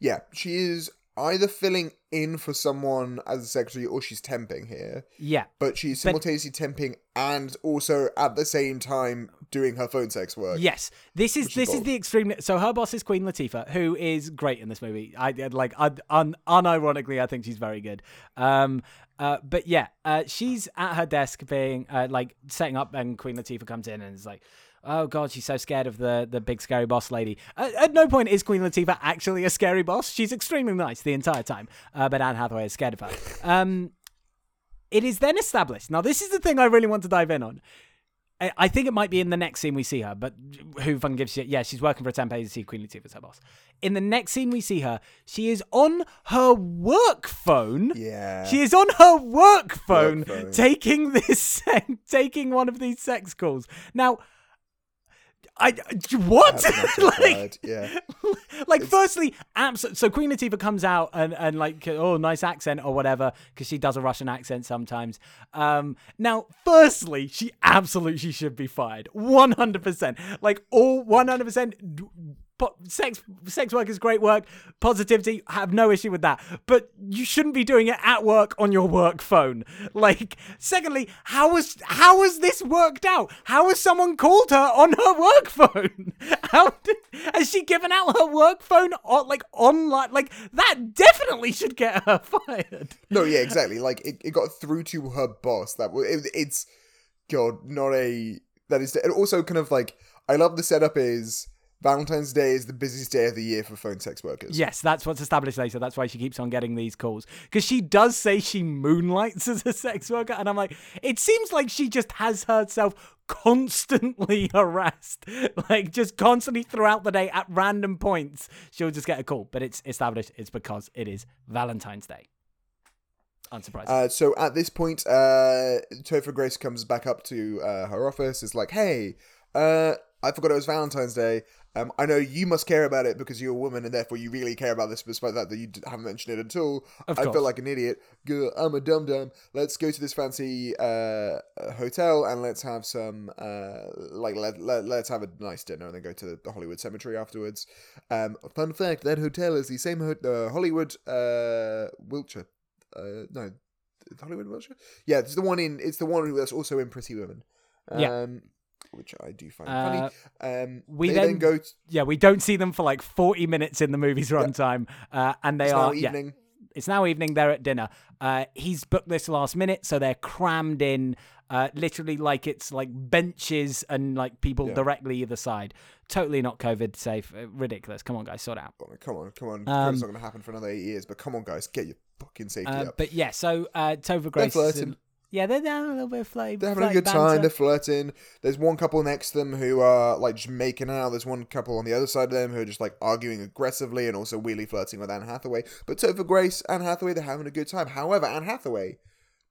Yeah, she is either filling in for someone as a secretary or she's temping here, Yeah. but she's simultaneously temping and also at the same time doing her phone sex work. Yes, this is Which is this is the extreme. So her boss is Queen Latifah, who is great in this movie. I I- like un, un, unironically, I think she's very good. Um, uh, but yeah, uh, she's at her desk being uh, like setting up, and Queen Latifah comes in and is like. Oh god, she's so scared of the the big scary boss lady. At, at no point is Queen Latifah actually a scary boss. She's extremely nice the entire time, uh, but Anne Hathaway is scared of her. Um, it is then established. Now, this is the thing I really want to dive in on. I I think it might be in the next scene we see her, but who fucking gives shit? Yeah, she's working for a temp agency. Queen Latifah's her boss. In the next scene we see her, she is on her work phone. Yeah. She is on her work phone, phone. taking this, taking one of these sex calls. Now, I what? Like, yeah. like firstly, abs- so Queen Latifah comes out and and like oh nice accent or whatever because she does a Russian accent sometimes. Um, now, firstly, she absolutely should be fired, one hundred percent. Like all one hundred percent. Sex sex work is great work. Positivity, have no issue with that. But you shouldn't be doing it at work on your work phone. Like, secondly, how was how has this worked out? How has someone called her on her work phone? How did, has she given out her work phone on like online? Like that definitely should get her fired. No, yeah, exactly. Like it, it got through to her boss. That it, it's God, not a that is. And also, kind of like I love the setup is Valentine's Day is the busiest day of the year for phone sex workers. Yes, that's what's established later. That's why she keeps on getting these calls. Because she does say she moonlights as a sex worker. And I'm like, it seems like she just has herself constantly harassed. Like, just constantly throughout the day at random points, she'll just get a call. But it's established it's because it is Valentine's Day. Unsurprising. Uh, so at this point, uh, Topher Grace comes back up to uh, her office. Is like, "Hey, uh, I forgot it was Valentine's Day. Um, I know you must care about it because you're a woman and therefore you really care about this, despite that that you haven't mentioned it at all. Of I course. feel like an idiot. Girl, I'm a dum dum. Let's go to this fancy uh, hotel and let's have some uh, like let, let let's have a nice dinner and then go to the Hollywood Cemetery afterwards. Um, fun fact: that hotel is the same ho- uh, Hollywood uh, Wilshire. Uh, no, Hollywood Wilshire. Yeah, it's the one in. It's the one that's also in Pretty Women. Um, Yeah. Which I do find Uh, funny. Um, we then- then, go. yeah, we don't see them for like 40 minutes in the movie's runtime. Uh, and they It's are. now yeah. It's now evening. They're at dinner. Uh, he's booked this last minute, so they're crammed in, uh, literally like it's like benches and like people Yeah. directly either side. Totally not COVID safe. Uh, Ridiculous. Come on, guys, sort out. Come on, come on. Um, it's not going to happen for another eight years, but come on, guys, get your fucking safety Uh, up. but yeah, so uh, Topher Grace. flirting. In- yeah, they're down a little bit of flirty. They're having a flirty good time. They're flirting. There's one couple next to them who are like just making out. There's one couple on the other side of them who are just like arguing aggressively and also really flirting with Anne Hathaway. But Topher Grace, Anne Hathaway, they're having a good time. However, Anne Hathaway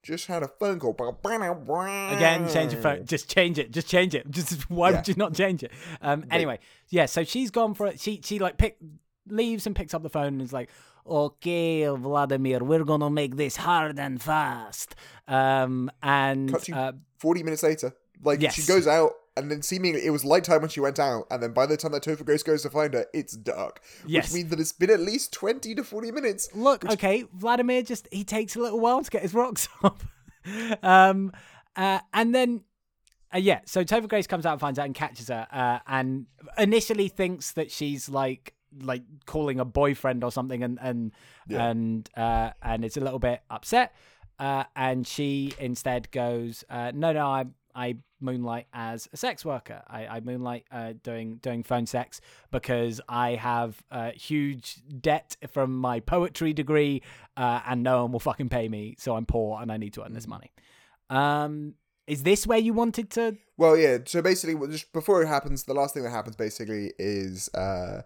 just had a phone call. Again, change your phone. Just change it. Just change it. Just why Yeah. would you not change it? Um. Anyway, yeah. So she's gone for it. She she like pick leaves and picks up the phone and is like, "Okay, Vladimir, we're gonna make this hard and fast." Um. And to uh, 40 minutes later. Like, she goes out, and then seemingly it was light time when she went out, and then by the time that Topher Grace goes to find her, it's dark. Yes. Which means that it's been at least 20 to 40 minutes. look, okay, Vladimir just he takes a little while to get his rocks up. um. Uh. And then. Uh, yeah, so Topher Grace comes out and finds out and catches her, uh, and initially thinks that she's like like calling a boyfriend or something, and and Yeah. and uh, and is a little bit upset. Uh, and she instead goes, uh, "No, no, I I moonlight as a sex worker. I, I moonlight uh, doing doing phone sex because I have a huge debt from my poetry degree, uh, and no one will fucking pay me, so I'm poor and I need to earn this money." Um, is this where you wanted to? Well, yeah. So basically, just before it happens, the last thing that happens basically is uh,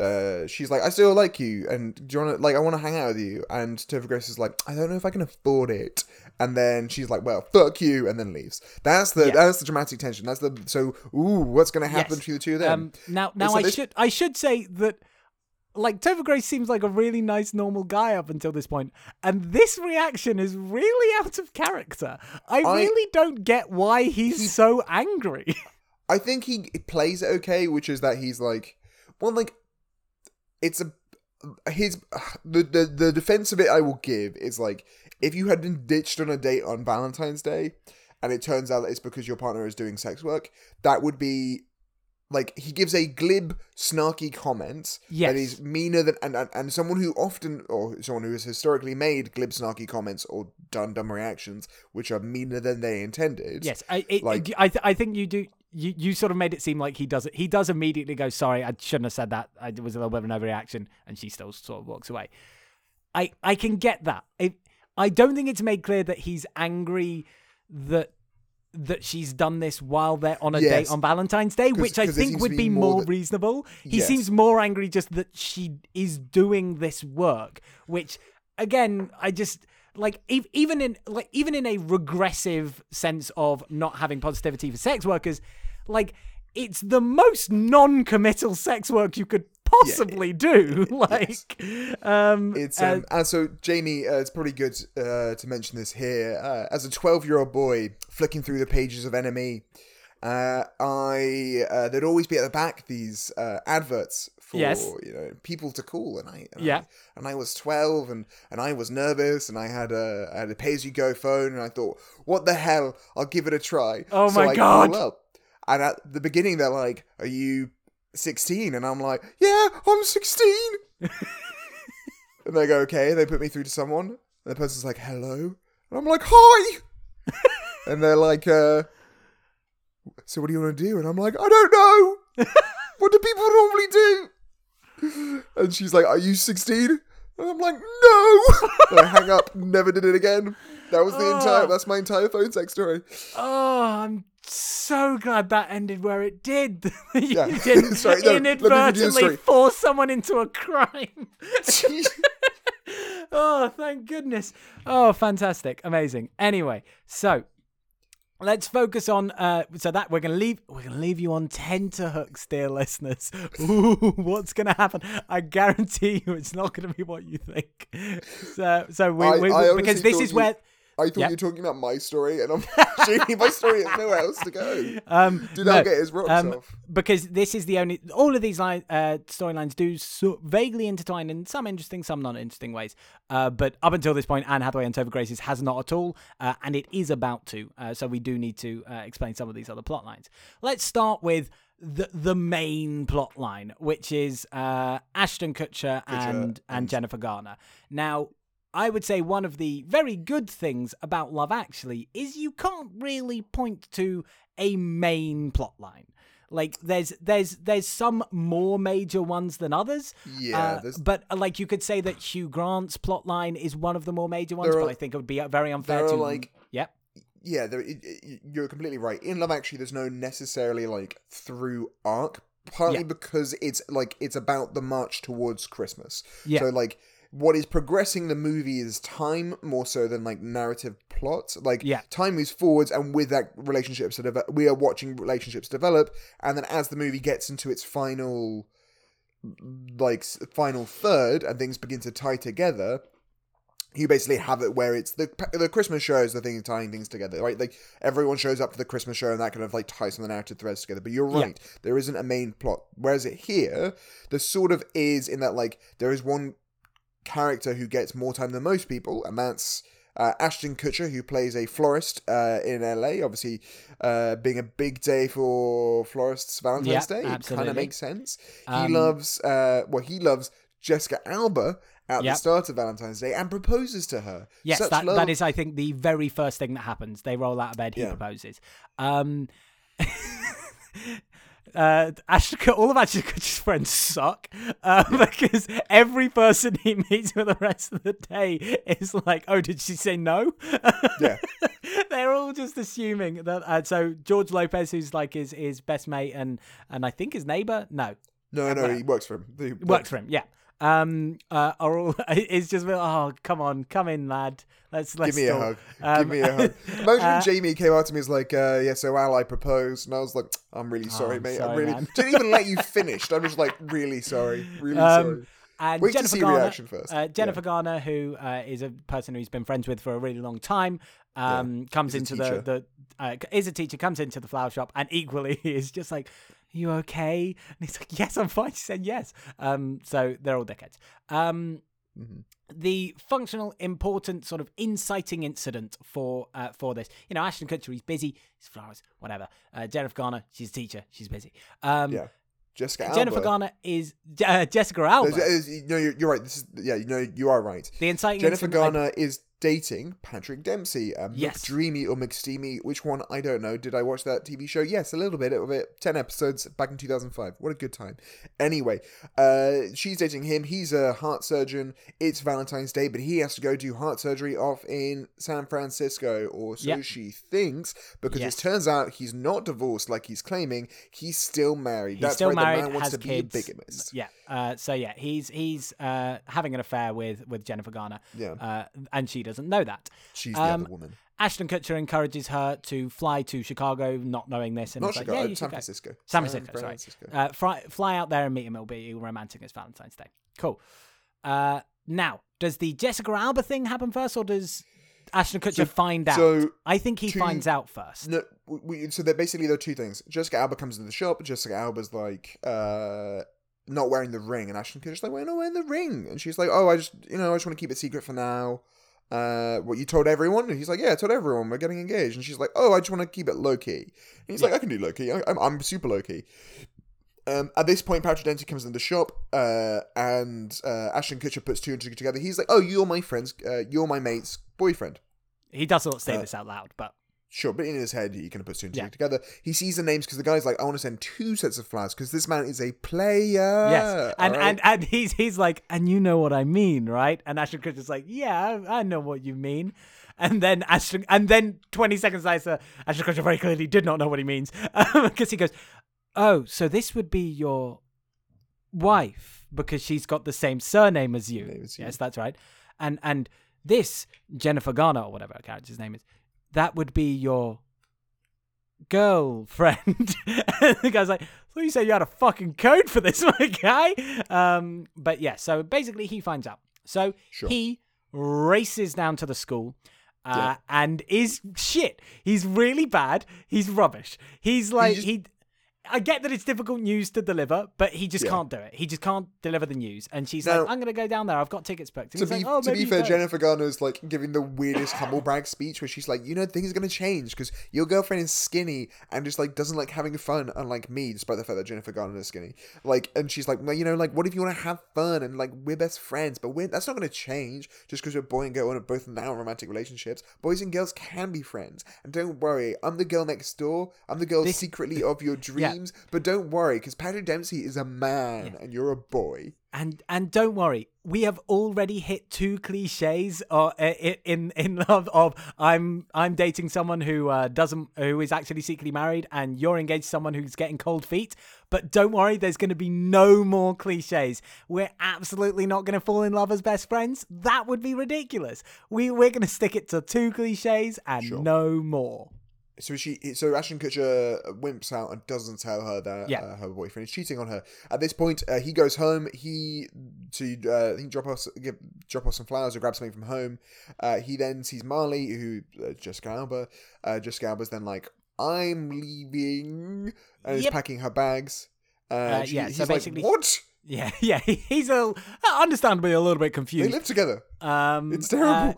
uh, she's like, "I still like you, and do you want to like I want to hang out with you?" And Topher Grace is like, "I don't know if I can afford it." And then she's like, "Well, fuck you," and then leaves. That's the Yeah. that's the dramatic tension. That's the so ooh, what's going to happen Yes. to the two of them? Um, now, now so I this- should I should say that like Topher Grace seems like a really nice normal guy up until this point, and this reaction is really out of character. I, I- really don't get why he's so angry. I think he plays it okay, which is that he's like, well, like, it's a his the the the defense of it I will give is like if you had been ditched on a date on Valentine's Day, and it turns out that it's because your partner is doing sex work, that would be like he gives a glib, snarky comment Yes. that is meaner than and, and and someone who often or someone who has historically made glib, snarky comments or done dumb reactions which are meaner than they intended. yes, I it, Like- I th- I think you do. You, you sort of made it seem like he does it. He does immediately go, "Sorry, I shouldn't have said that. I, it was a little bit of an overreaction," and she still sort of walks away. I I can get that. I I don't think it's made clear that he's angry that that she's done this while they're on a date on Valentine's Day, which I think would be be more more that- reasonable. He Yes. seems more angry just that she is doing this work, which again, I just like ev- even in like even in a regressive sense of not having positivity for sex workers, like it's the most non-committal sex work you could possibly do. Like, um, It's uh, um, and so Jamie. Uh, it's probably good uh, to mention this here. Uh, as a twelve-year-old boy flicking through the pages of NME, uh, I uh, there'd always be at the back these uh, adverts for Yes. you know people to call, and I and Yeah. I, and I was twelve, and and I was nervous, and I had a I had a pay-as-you-go phone, and I thought, what the hell? I'll give it a try. Oh So my I God. up, and at the beginning they're like, "Are you 16?" And I'm like, "Yeah, I'm 16." And they go, okay. They put me through to someone. And the person's like, hello. And I'm like, hi. and they're like, uh, so what do you want to do? And I'm like, I don't know. what do people normally do? And she's like, are you 16? And I'm like, no. and I hang up, never did it again. That was the entire, Oh. that's my entire phone sex story. oh, I'm so glad that ended where it did. you Yeah. didn't Sorry, no, let me redo the inadvertently force someone into a crime. oh, thank goodness. Oh, fantastic. Amazing. Anyway, so let's focus on uh so that we're gonna leave we're gonna leave you on tenterhooks, dear listeners. Ooh, what's gonna happen? I guarantee you it's not gonna be what you think. So so we, I- we, I because this is you- where I thought Yeah. you were talking about my story, and I'm Jamie, my story has nowhere else to go. um Did no, not get his rocks um, off. because this is the only all of these line, uh, storylines do so vaguely intertwine in some interesting, some not interesting ways. Uh, but up until this point, Anne Hathaway and Topher Grace's has not at all, uh, and it is about to. Uh, so we do need to uh, explain some of these other plot lines. Let's start with. The, the main plot line, which is uh, Ashton Kutcher, and, and and- Jennifer Garner. Now, I would say one of the very good things about Love Actually is you can't really point to a main plot line. Like there's there's there's some more major ones than others. Yeah, Uh, but uh, like you could say that Hugh Grant's plot line is one of the more major ones, There but I think it would be uh, very unfair to are, like- Yep. yeah, there, it, it- you're completely right. In Love Actually, there's no necessarily like through arc, partly Yeah. because it's like it's about the march towards Christmas. Yeah. So like what is progressing the movie is time more so than like narrative plot. Like Yeah. time moves forwards, and with that, relationships sort of we are watching relationships develop, and then as the movie gets into its final like final third and things begin to tie together you basically have it where it's the the Christmas show is the thing tying things together, right? Like everyone shows up for the Christmas show and that kind of like ties some of the narrative threads together. But you're Yeah. right, there isn't a main plot. Whereas it here, there sort of is in that like there is one character who gets more time than most people, and that's uh, Ashton Kutcher, who plays a florist uh, in LA. Obviously, uh, being a big day for florists, Valentine's Yeah, Day, it kind of makes sense. Um, he loves, uh, well, he loves Jessica Alba at Yep. the start of Valentine's Day and proposes to her. Yes, Such that, love. that is, I think, the very first thing that happens. They roll out of bed, he Yeah. proposes. Um, uh, Kut- all of Kutcher's friends suck uh, because every person he meets for the rest of the day is like, "Oh, did she say no?" Yeah. They're all just assuming that. Uh, so George Lopez, who's like his his best mate and and I think his neighbor, no, No, no, he works for him. He works for him. Yeah. Um. Uh. Are all? It's just. Oh, come on, come in, lad. Let's let's Give me a hug. Um, Give me a hug. Imagine uh, Jamie came out to me and was like, uh, yeah, so Al, I proposed. And I was like, I'm really sorry, Oh, I'm mate. sorry, I'm really. man. Didn't even let you finish. I'm just like, really sorry. Really Um, sorry. And Wait to see Garner, reaction first. Uh, Jennifer Garner, who uh, is a person who he's been friends with for a really long time, um, comes Is into the the uh, is a teacher, comes into the flower shop, and equally is just like, "You okay?" And he's like, "Yes, I'm fine." She said, "Yes." Um, so they're all dickheads. Um, Mhm. the functional, important sort of inciting incident for uh, for this, you know, Ashton Kutcher, he's busy, he's flowers, whatever. Uh, Jennifer Garner, she's a teacher, she's busy. Um, Yeah. Jessica Alba. Jennifer Garner is uh, Jessica Alba. There's- no, you're, you're right. This is yeah. You know, you are right. The inciting Jennifer incident, Garner is dating Patrick Dempsey. Um, Yes. McDreamy or McSteamy, which one? I don't know. Did I watch that TV show? Yes, a little bit. Of it, ten episodes back in two thousand five. What a good time. Anyway, uh, she's dating him. He's a heart surgeon. It's Valentine's Day, but he has to go do heart surgery off in San Francisco, or so Yep. she thinks. Because Yes. it turns out he's not divorced like he's claiming. He's still married. He's That's still right. married, the man wants to kids. be a bigamist. Yeah. Uh, so yeah, he's he's uh, having an affair with with Jennifer Garner. Yeah. Uh, and she doesn't know that. She's the um, other woman. Ashton Kutcher encourages her to fly to Chicago, not knowing this, and Not it's like, Chicago, yeah, you San. Francisco. San Francisco, sorry. Francisco. Uh, fly, fly out there and meet him. It'll be romantic as Valentine's Day. Cool. Uh, now, does the Jessica Alba thing happen first, or does Ashton Kutcher So- find out? so I think he two- finds out first. No, we, so they're basically there are two things. Jessica Alba comes into the shop. Jessica Alba's like uh not wearing the ring, and Ashton Kutcher's like, "Why not wearing the ring?" And she's like, "Oh, I just you know I just want to keep it secret for now." Uh, what you told everyone? And he's like, "Yeah, I told everyone. We're getting engaged." And she's like, "Oh, I just want to keep it low key." And he's like, "I can do low key. I, I'm I'm super low key." Um, at this point, Patrick Dempsey comes in the shop, uh, and uh, Ashton Kutcher puts two and two together. He's like, "Oh, you're my friend's, uh, you're my mate's boyfriend." He does not say Uh, this out loud, but Sure, but in his head, he kind of puts two and two Yeah. together. He sees the names because the guy's like, "I want to send two sets of flowers because this man is a player." yes, and alright? and and he's he's like, and you know what I mean, right? And Ashton Kutcher's like, yeah, I, know what you mean. And then Ashton, and then twenty seconds later, Ashton Kutcher very clearly did not know what he means because he goes, "Oh, so this would be your wife because she's got the same surname as you." As you. Yes, that's right. And and this Jennifer Garner or whatever her character's name is, that would be your girlfriend. and the guy's like, "So you said you had a fucking code for this, my guy?" Um, but yeah, so basically he finds out. So Sure. he races down to the school. Uh, Yeah. and is shit. He's really bad. He's rubbish. He's like just- he. I get that it's difficult news to deliver, but he just Yeah. can't do it. He just can't deliver the news. And she's Now- like, "I'm gonna go down there. I've got tickets booked." And to be like, "Oh, to be fair, don't." Jennifer Garner's like giving the weirdest humble brag speech where she's like, "You know, things are gonna change because your girlfriend is skinny and just like doesn't like having fun, unlike me, despite the fact that Jennifer Garner is skinny." Like, and she's like, "Well, you know, like, what if you want to have fun and like we're best friends, but we're that's not gonna change just because we're boy and girl and are both now in romantic relationships. Boys and girls can be friends, and don't worry, I'm the girl next door. I'm the girl This- secretly of your dreams, but don't worry because Patrick Dempsey is a man and you're a boy." And and don't worry, we have already hit two cliches uh, in in love of I'm I'm dating someone who uh, doesn't who is actually secretly married, and you're engaged to someone who's getting cold feet. But don't worry, there's going to be no more cliches. We're absolutely not going to fall in love as best friends. That would be ridiculous. We we're going to stick it to two cliches and Sure. no more. So she, so Ashton Kutcher wimps out and doesn't tell her that Yeah. uh, her boyfriend is cheating on her. At this point, uh, he goes home. He to uh, he drop off give, drop off some flowers or grab something from home. Uh, he then sees Morley, who uh, Jessica Alba. Uh, Jessica Alba's then like, "I'm leaving," and is packing her bags. Uh, Uh, she- yeah, so basically- like, "What? Yeah, yeah. He's a understandably a little bit confused. They live together. Um, It's terrible." uh,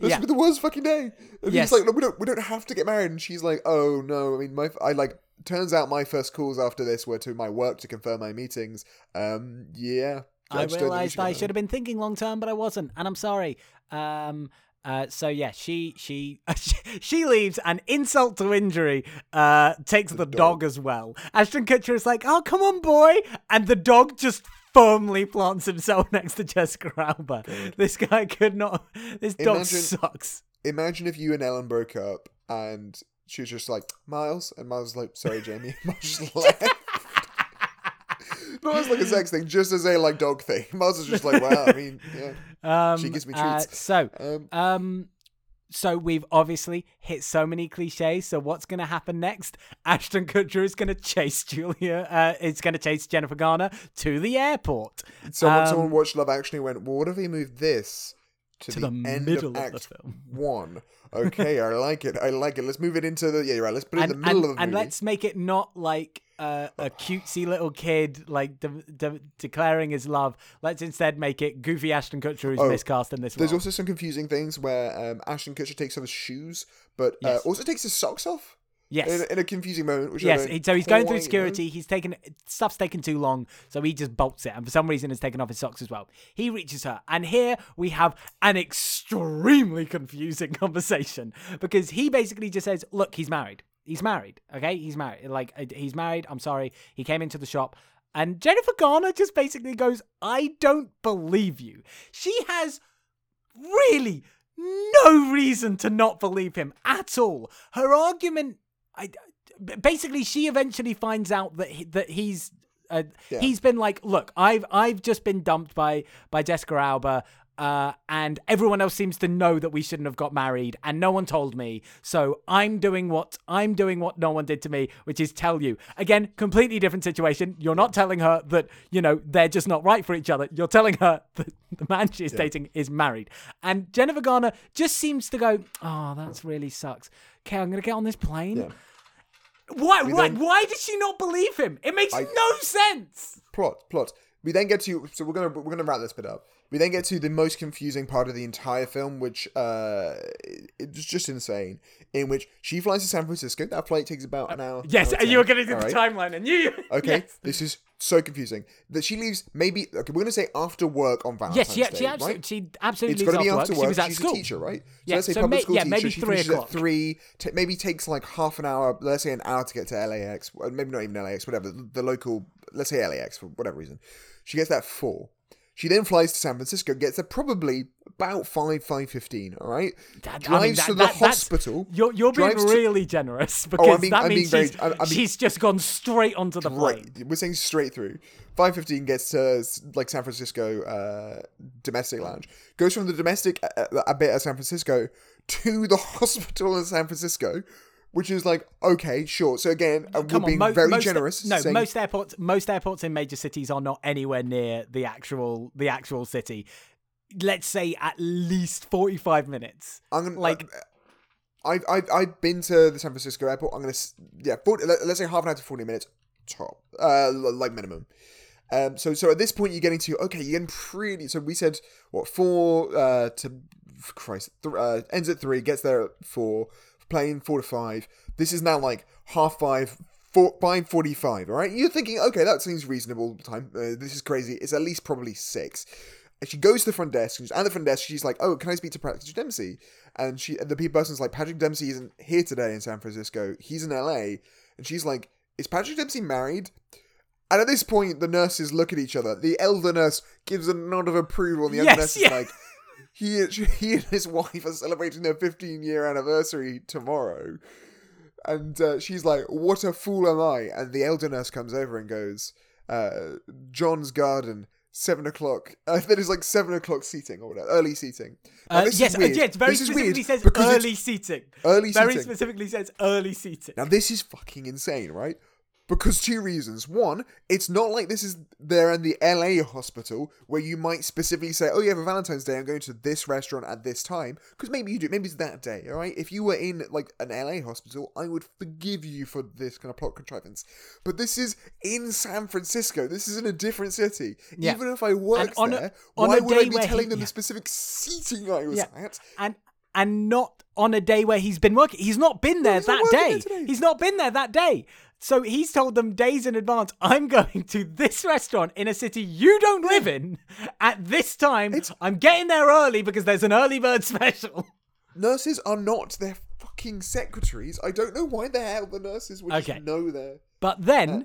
this yeah. will be the worst fucking day. And Yes. he's like, no, we don't, we don't have to get married. And she's like, oh no. I mean, my, I like. Turns out my first calls after this were to my work to confirm my meetings. Um, yeah. I just don't think we realized I should have been thinking long term, but I wasn't, and I'm sorry. Um, uh, so yeah, she she she leaves, and insult to injury, uh, takes the, dog. as well. Ashton Kutcher is like, "Oh, come on, boy," and the dog just firmly plants himself next to Jessica Alba. This guy could not. This dog sucks. Imagine if you and Ellen broke up and she was just like, Miles? And Miles was like, sorry, Jamie. Miles just left. Not as like a sex thing, just as a like dog thing. Miles is just like, wow, I mean, yeah. Um, She gives me uh, treats. so Um, Um, so we've obviously hit so many cliches. So what's going to happen next? Ashton Kutcher is going to chase Julia. Uh, is going to chase Jennifer Garner to the airport. someone, um, someone watched Love Actually went, well, what if we moved this to, To the, the end middle of of Act the film. One? Okay, I like it. I like it. Let's move it into the, yeah, you're right. Let's put it And, in the middle and, of the and movie. let's make it not like uh, a cutesy little kid like de- de- declaring his love. Let's instead make it goofy Ashton Kutcher who's Oh, miscast in this one. There's role. also some confusing things where um, Ashton Kutcher takes off his shoes, but uh, Yes. also takes his socks off yes. in, a- in a confusing moment. Yes, so he's going through security. He's taken stuff's taken too long, so he just bolts it, and for some reason has taken off his socks as well. He reaches her, and here we have an extremely confusing conversation because he basically just says, "Look, he's married. He's married. Okay, he's married. Like uh, he's married. I'm sorry. He came into the shop." And Jennifer Garner just basically goes, I don't believe you. She has really no reason to not believe him at all. Her argument, I basically she eventually finds out that he, that he's uh, Yeah. he's been like, look, I've I've just been dumped by by Jessica Alba. Uh, and everyone else seems to know that we shouldn't have got married, and no one told me. So I'm doing what I'm doing what no one did to me, which is tell you. Again, completely different situation. You're not telling her that you know they're just not right for each other. You're telling her that the man she's dating is married, and Jennifer Garner just seems to go, "Oh, that's really sucks." Okay, I'm gonna get on this plane. Yeah. Why? We Why? then- Why did she not believe him? It makes I- no sense. plot plot we then get to so we're gonna we're gonna wrap this bit up we then get to the most confusing part of the entire film which uh it's just insane in which she flies to san francisco that flight takes about an hour Yes, and you were 10, going to do the alright? timeline, and you. okay Yes. this is so confusing that she leaves maybe okay we're gonna say after work on valentine's Yes, she, day she, absolutely, right? she absolutely it's leaves to be after work. work. She was at She's school. a teacher, right? So Yeah, let's say so public may- school yeah, teacher. maybe she three finishes o'clock. at three. T- maybe takes like half an hour. Let's say an hour to get to LAX. Maybe not even LAX. Whatever the, the local. Let's say LAX for whatever reason. She gets that at four. She then flies to San Francisco. Gets there probably about five five fifteen. All right. That- drives I mean, to the that- hospital. You're, you're being drives to- really generous because I'm being- that I'm means being she's, very- I- I mean- she's just gone straight onto the plane. Right, we're saying straight through. Five fifteen gets to like San Francisco uh, domestic lounge. Goes from the domestic uh, uh, a bit of San Francisco to the hospital in San Francisco, which is like okay, sure. So again, uh, we're on, being mo- very most, generous. No, saying, most airports, most airports in major cities are not anywhere near the actual the actual city. Let's say at least forty five minutes. I'm gonna like- like. I've, I've, I've been to the San Francisco airport. I'm gonna yeah, 40, let, us say half an hour to forty minutes top, uh, like minimum. Um, so so at this point you're getting to okay, you're getting pretty. So we said what four uh to Christ th- uh, ends at three, gets there at four, playing four to five. This is now like half five. Four, five forty-five. All right, you're thinking, okay, that seems reasonable time. Uh, this is crazy. It's at least probably six. And she goes to the front desk. And at the front desk, she's like, "Oh, can I speak to Patrick Dempsey?" And she, and the pe- person's like, "Patrick Dempsey isn't here today in San Francisco. He's in LA." And she's like, "Is Patrick Dempsey married?" And at this point, the nurses look at each other. The elder nurse gives a nod of approval, and the Yes, younger nurse yeah. is like, "He, he and his wife are celebrating their 15 year anniversary tomorrow." And uh, she's like, "What a fool am I?" And the elder nurse comes over and goes, uh, "John's garden." Seven o'clock. Uh, that is like seven o'clock seating or whatever, early seating. Now, Uh, yes, uh, yeah, it's very This specifically says early seating. Early very seating. specifically says early seating. Now this is fucking insane, right? Because two reasons. One, it's not like this is there in the LA hospital where you might specifically say, "Oh yeah, for Valentine's Day, I'm going to this restaurant at this time." Because maybe you do. Maybe it's that day. All right. If you were in like an LA hospital, I would forgive you for this kind of plot contrivance. But this is in San Francisco. This is in a different city. Yeah. Even if I worked on a- there, on why a would I be telling he- them yeah. the specific seating I was Yeah. at? and and not on a day where he's been working. He's not been there he's that day. He's not been there that day. So he's told them days in advance, I'm going to this restaurant in a city you don't live in at this time. It's- I'm getting there early because there's an early bird special. Nurses are not their fucking secretaries. I don't know why the hell the nurses would Okay. just know their. But then uh,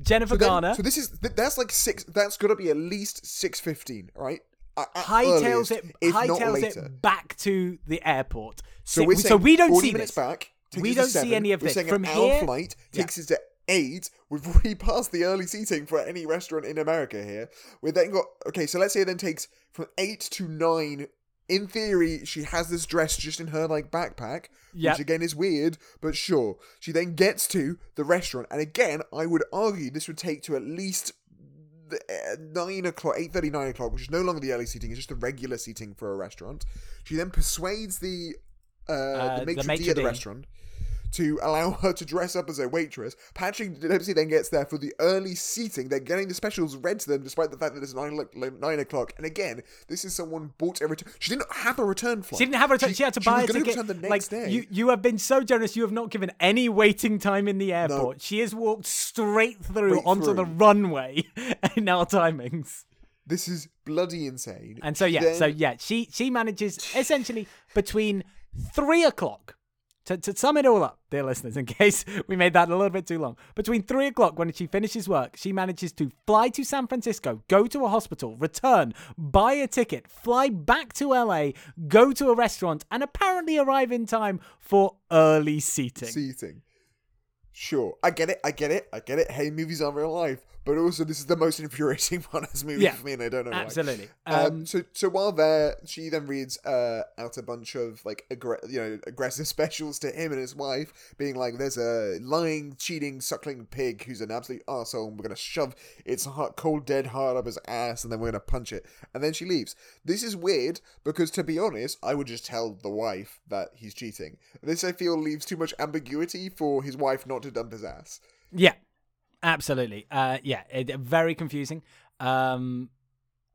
Jennifer So, then- Garner so this is th- that's like six. That's got to be at least six fifteen, right? At- at hightails earliest, it if not hightails later. it back to the airport. So Si- we're so we don't 40 see minutes this. back. We don't see any of this. From an hour here- flight Yeah. takes us to eight. We've already passed the early seating for any restaurant in America here. We then got okay. So let's say it then takes from eight to nine. In theory, she has this dress just in her like backpack, Yep. which again is weird, but sure. She then gets to the restaurant, and again, I would argue this would take to at least uh, nine o'clock, eight thirty, nine o'clock, which is no longer the early seating; it's just the regular seating for a restaurant. She then persuades the uh, Uh, the the maitre d' at the restaurant to allow her to dress up as a waitress. Patrick Dempsey then gets there for the early seating. They're getting the specials read to them, despite the fact that it's nine, like, nine o'clock. And again, this is someone bought a return. She didn't have a return flight. She didn't have a return. She, had to she buy was a ticket. return the like next day. you, you have been so generous. You have not given any waiting time in the airport. She has walked straight through Straight onto the through. runway in our timings. This is bloody insane. And so yeah, then- so yeah, she she manages essentially between three o'clock. To, to sum it all up, dear listeners, in case we made that a little bit too long, between three o'clock when she finishes work, she manages to fly to San Francisco, go to a hospital, return, buy a ticket, fly back to LA, go to a restaurant, and apparently arrive in time for early seating. seating. Sure, I get it, I get it, I get it. Hey, movies are real life. But also this is the most infuriating part of this movie Yeah, for me, and I don't know why. Absolutely. Um, Um, so so while there, she then reads uh, out a bunch of like aggr- you know aggressive specials to him and his wife, being like, "There's a lying, cheating, suckling pig who's an absolute arsehole, and we're gonna shove its heart, cold, dead heart up his ass, and then we're gonna punch it." And then she leaves. This is weird because, to be honest, I would just tell the wife that he's cheating. This I feel leaves too much ambiguity for his wife not to dump his ass. Yeah, absolutely. Uh, yeah, it, very confusing. Um,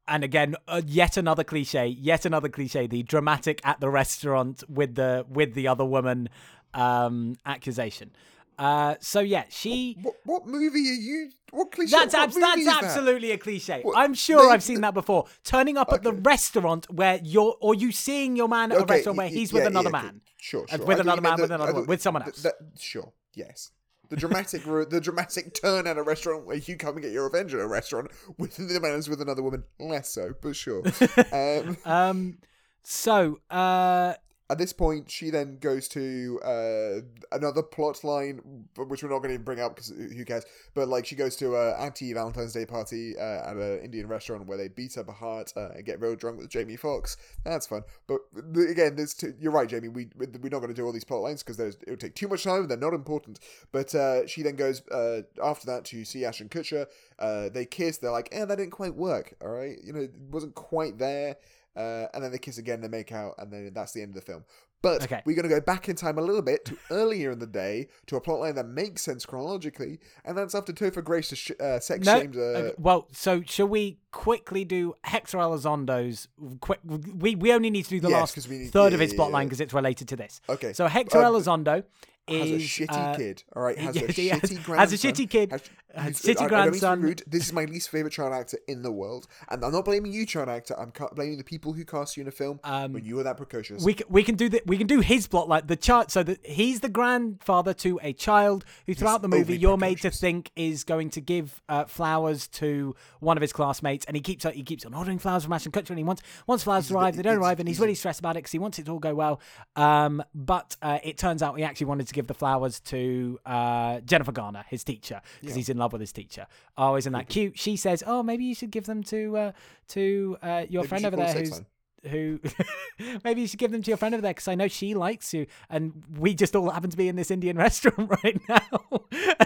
and again, uh, yet another cliche. Yet another cliche. The dramatic at the restaurant with the with the other woman um, accusation. Uh, so yeah, she. What what movie are you? What cliche? That's what that's that? absolutely a cliche. What- I'm sure they- I've seen that before. Turning up at the restaurant where you're, or you seeing your man at a restaurant where he's yeah, with another yeah, okay. man. Sure, Uh, sure. with I another man, meant with another one, with someone else. that- sure, yes. The dramatic, the dramatic turn at a restaurant where you come and get your revenge at a restaurant with the man is with another woman. Less so, but sure. um, Um, so uh, at this point, she then goes to uh, another plot line, which we're not going to bring up because who cares? But like, she goes to a anti Valentine's Day party uh, at an Indian restaurant where they beat up a heart uh, and get real drunk with Jamie Foxx. That's fun. But again, there's two, you're right, Jamie. We we're not going to do all these plot lines because it would take too much time. and They're not important. But uh, she then goes uh, after that to see Ashton Kutcher. Uh, they kiss. They're like, eh, that didn't quite work. All right, you know, it wasn't quite there. Uh, and then they kiss again, they make out, and then that's the end of the film. But Okay. we're going to go back in time a little bit to earlier in the day to a plotline that makes sense chronologically, and that's after Topher Grace sh- uh, sex no. shamed. Uh, okay, well, so shall we quickly do Hector Elizondo's? Quick, we we only need to do the Yes, last need- third yeah, of its yeah, yeah, plotline yeah. because it's related to this. Okay. So Hector Uh, Elizondo has a shitty uh, kid, all right? Has a has- shitty has grandson. a shitty kid, Has, who's- I- I don't mean to be grandson. This is my least favorite child actor in the world, and I'm not blaming you, child actor. I'm ca- blaming the people who cast you in a film Um, when you were that precocious. We can, we can do the, we can do his plot like the child so that he's the grandfather to a child who throughout the movie you're made to think is going to give uh, flowers to one of his classmates and he keeps he keeps on ordering flowers from Ashton Kutcher and he wants wants flowers a arrive bit- they don't arrive and he's he's really stressed about it because he wants it to all go well um, but uh, it turns out he actually wanted to give the flowers to uh, Jennifer Garner his teacher because he's in love with his teacher oh isn't that cute she says oh maybe you should give them to uh, to uh, your Maybe friend over there who's line. who maybe you should give them to your friend over there because I know she likes you, and we just all happen to be in this Indian restaurant right now.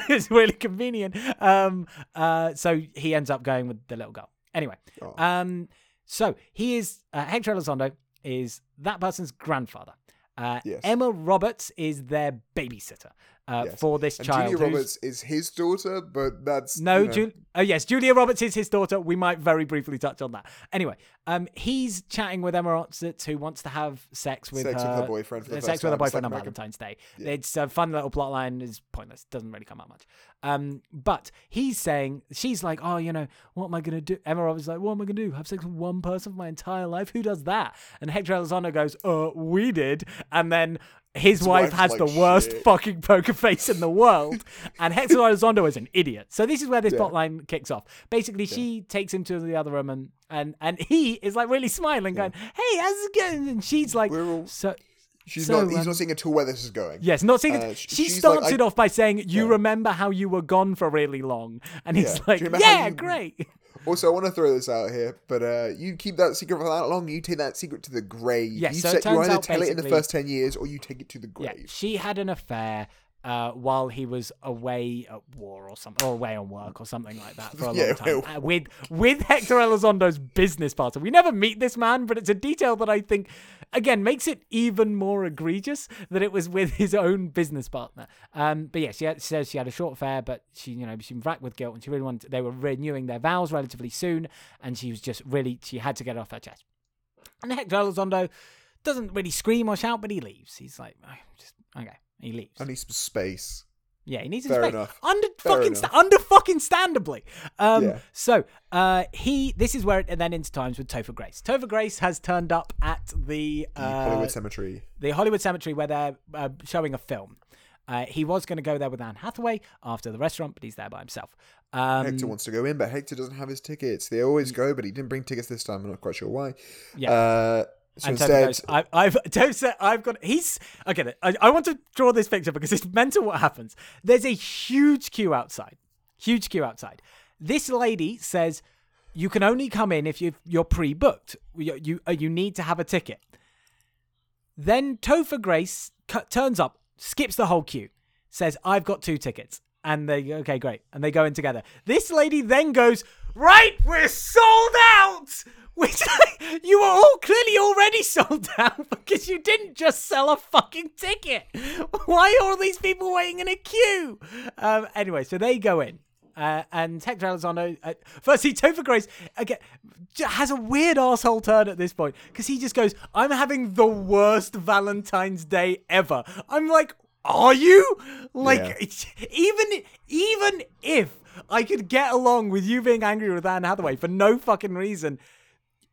it's really convenient. Um, uh, so he ends up going with the little girl. Anyway, Oh. um, so he is uh, Hector Elizondo is that person's grandfather. Uh, Yes. Emma Roberts is their babysitter uh, Yes. for this and child. Julia Roberts is his daughter, but that's no, you know, Ju- oh yes, Julia Roberts is his daughter. We might very briefly touch on that. Anyway, um, he's chatting with Emma Roberts, who wants to have sex with Sex her, with her boyfriend for sex with her boyfriend on Valentine's Day. It's a fun little plot line. is pointless. Doesn't really come out much. Um, but he's saying she's like, oh, you know, what am I gonna do? Emma Roberts is like, what am I gonna do? Have sex with one person for my entire life? Who does that? And Hector Elizondo goes, uh, we did. And then his, wife wife's has like, the worst "Shit." fucking poker face in the world, and Hector Elizondo is an idiot. So this is where this Yeah. plotline kicks off. Basically, she takes him to the other room, and and, and he is like really smiling, going, "Hey, how's it going?" And she's like, We're all- "So." She's so, not. He's um, not seeing at all where this is going. Yes, not seeing Uh, it. She starts like, it I- off by saying, "You Yeah. remember how you were gone for really long," and he's Yeah. like, Do you remember how "Yeah, you- great." Also, I want to throw this out here, but uh, you keep that secret for that long, you take that secret to the grave. Yes, you, so it set- you either tell it in the first ten years, or you take it to the Yeah, grave. she had an affair uh, while he was away at war or something, or away on work or something like that for a Yeah, long time well- uh, with with Hector Elizondo's business partner. We never meet this man, but it's a detail that I think again makes it even more egregious that it was with his own business partner. Um, but yeah, she, had, she says she had a short affair, but she you know she was racked with guilt and she really wanted. they were renewing their vows relatively soon, and she was just really she had to get it off her chest. And Hector Elizondo doesn't really scream or shout, but he leaves. He's like, "Oh, just okay. He leaves. I need some space. Yeah, he needs Fair space. enough. Under Fair fucking sta- under fucking standably. Um Yeah. so uh he this is where it then into times with Topher Grace. Topher Grace has turned up at the The uh Hollywood Cemetery. the Hollywood Cemetery where they're uh, showing a film. Uh, he was going to go there with Anne Hathaway after the restaurant, but he's there by himself. Um, Hector wants to go in, but Hector doesn't have his tickets. They always go, but he didn't bring tickets this time. I'm not quite sure why. Yeah. So and instead, goes, I, I've Topher said, I've got. He's okay. I, I want to draw this picture because it's mental. What happens? There's a huge queue outside. Huge queue outside. This lady says you can only come in if you you're pre-booked. You you, uh, you need to have a ticket. Then Topher Grace cu- turns up, skips the whole queue, says, "I've got two tickets," and they go, okay, great, and they go in together. This lady then goes, "Right, we're sold out." Which you were all clearly already sold out because you didn't just sell a fucking ticket. Why are all these people waiting in a queue? Um, anyway, so they go in. Uh, and Hector Elizondo, uh, firstly, Topher Grace again has a weird asshole turn at this point because he just goes, "I'm having the worst Valentine's Day ever." I'm like, "Are you?" Like, Yeah. even even if I could get along with you being angry with Anne Hathaway for no fucking reason,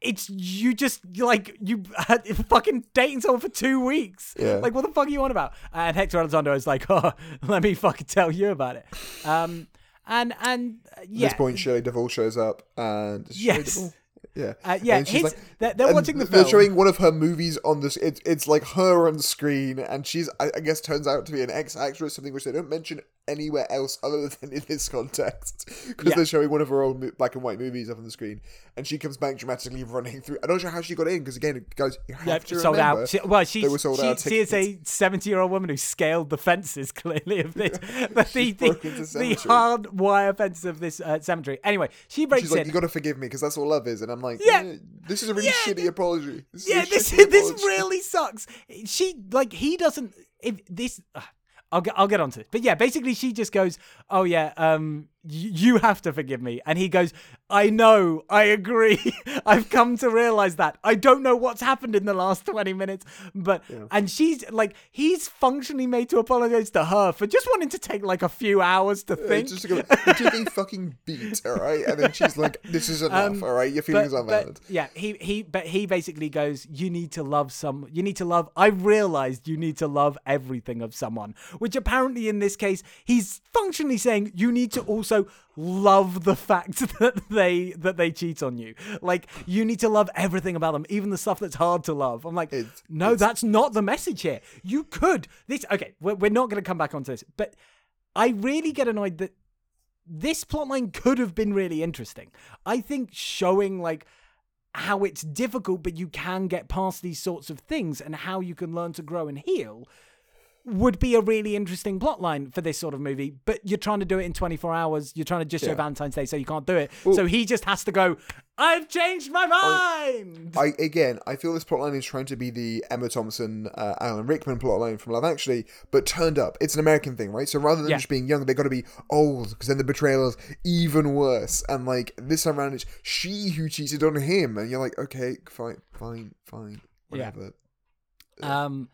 it's you just like you had fucking dating someone for two weeks. Yeah. Like what the fuck are you on about? And Hector Elizondo is like, oh, let me fucking tell you about it. Um, and and uh, At yeah, this point, Shirley Duvall shows up, and is it Shirley Yes. Yeah, Uh, yeah, and she's his- they're- they're and watching the They're film. showing one of her movies on this. It's it's like her on screen, and she's I, I guess turns out to be an ex actress, something which they don't mention anywhere else other than in this context, because Yeah. they're showing one of her old black and white movies up on the screen, and she comes back dramatically running through. I'm not sure how she got in, because again, guys, you have to sold remember, out. She, well, she, they were sold she, out she is a seventy-year-old woman who scaled the fences clearly of this, the the, the, the hard wire fences of this uh, cemetery. Anyway, she breaks She's like, in. "You got to forgive me, because that's all love is," and I'm like, Yeah. "Eh, this is a really Yeah, shitty th- apology." This yeah, this this apology. really sucks. She like he doesn't. If this, uh, I'll get I'll get onto this. But yeah, basically she just goes, "Oh yeah, um, you have to forgive me," and he goes, "I know, I agree. I've come to realize that. I don't know what's happened in the last twenty minutes, but and she's like, he's functionally made to apologize to her for just wanting to take like a few hours to Uh, think. just to go, fucking beat, all right? And then she's like, "This is enough, Um, all right? Your feelings but, are valid." yeah, he he but he basically goes, you need to love some you need to love I realized you need to love everything of someone, which apparently in this case he's functionally saying you need to also love the fact that they that they cheat on you. Like you need to love everything about them, even the stuff that's hard to love. I'm like, It's- no, that's not the message here. You could this okay, we're, we're not going to come back onto this, but I really get annoyed that this plotline could have been really interesting. I think showing like how it's difficult, but you can get past these sorts of things and how you can learn to grow and heal would be a really interesting plotline for this sort of movie. But you're trying to do it in 24 hours. You're trying to just show Valentine's Day, so you can't do it. so he just has to go, I've changed my mind. I again, I feel this plotline is trying to be the Emma Thompson, uh, Alan Rickman plotline from Love Actually, but turned up. It's an American thing, right? So rather than Yeah. just being young, they've got to be old because then the betrayal is even worse. And like this time around, it's she who cheated on him, and you're like, okay, fine, fine, fine, Yeah. whatever. um,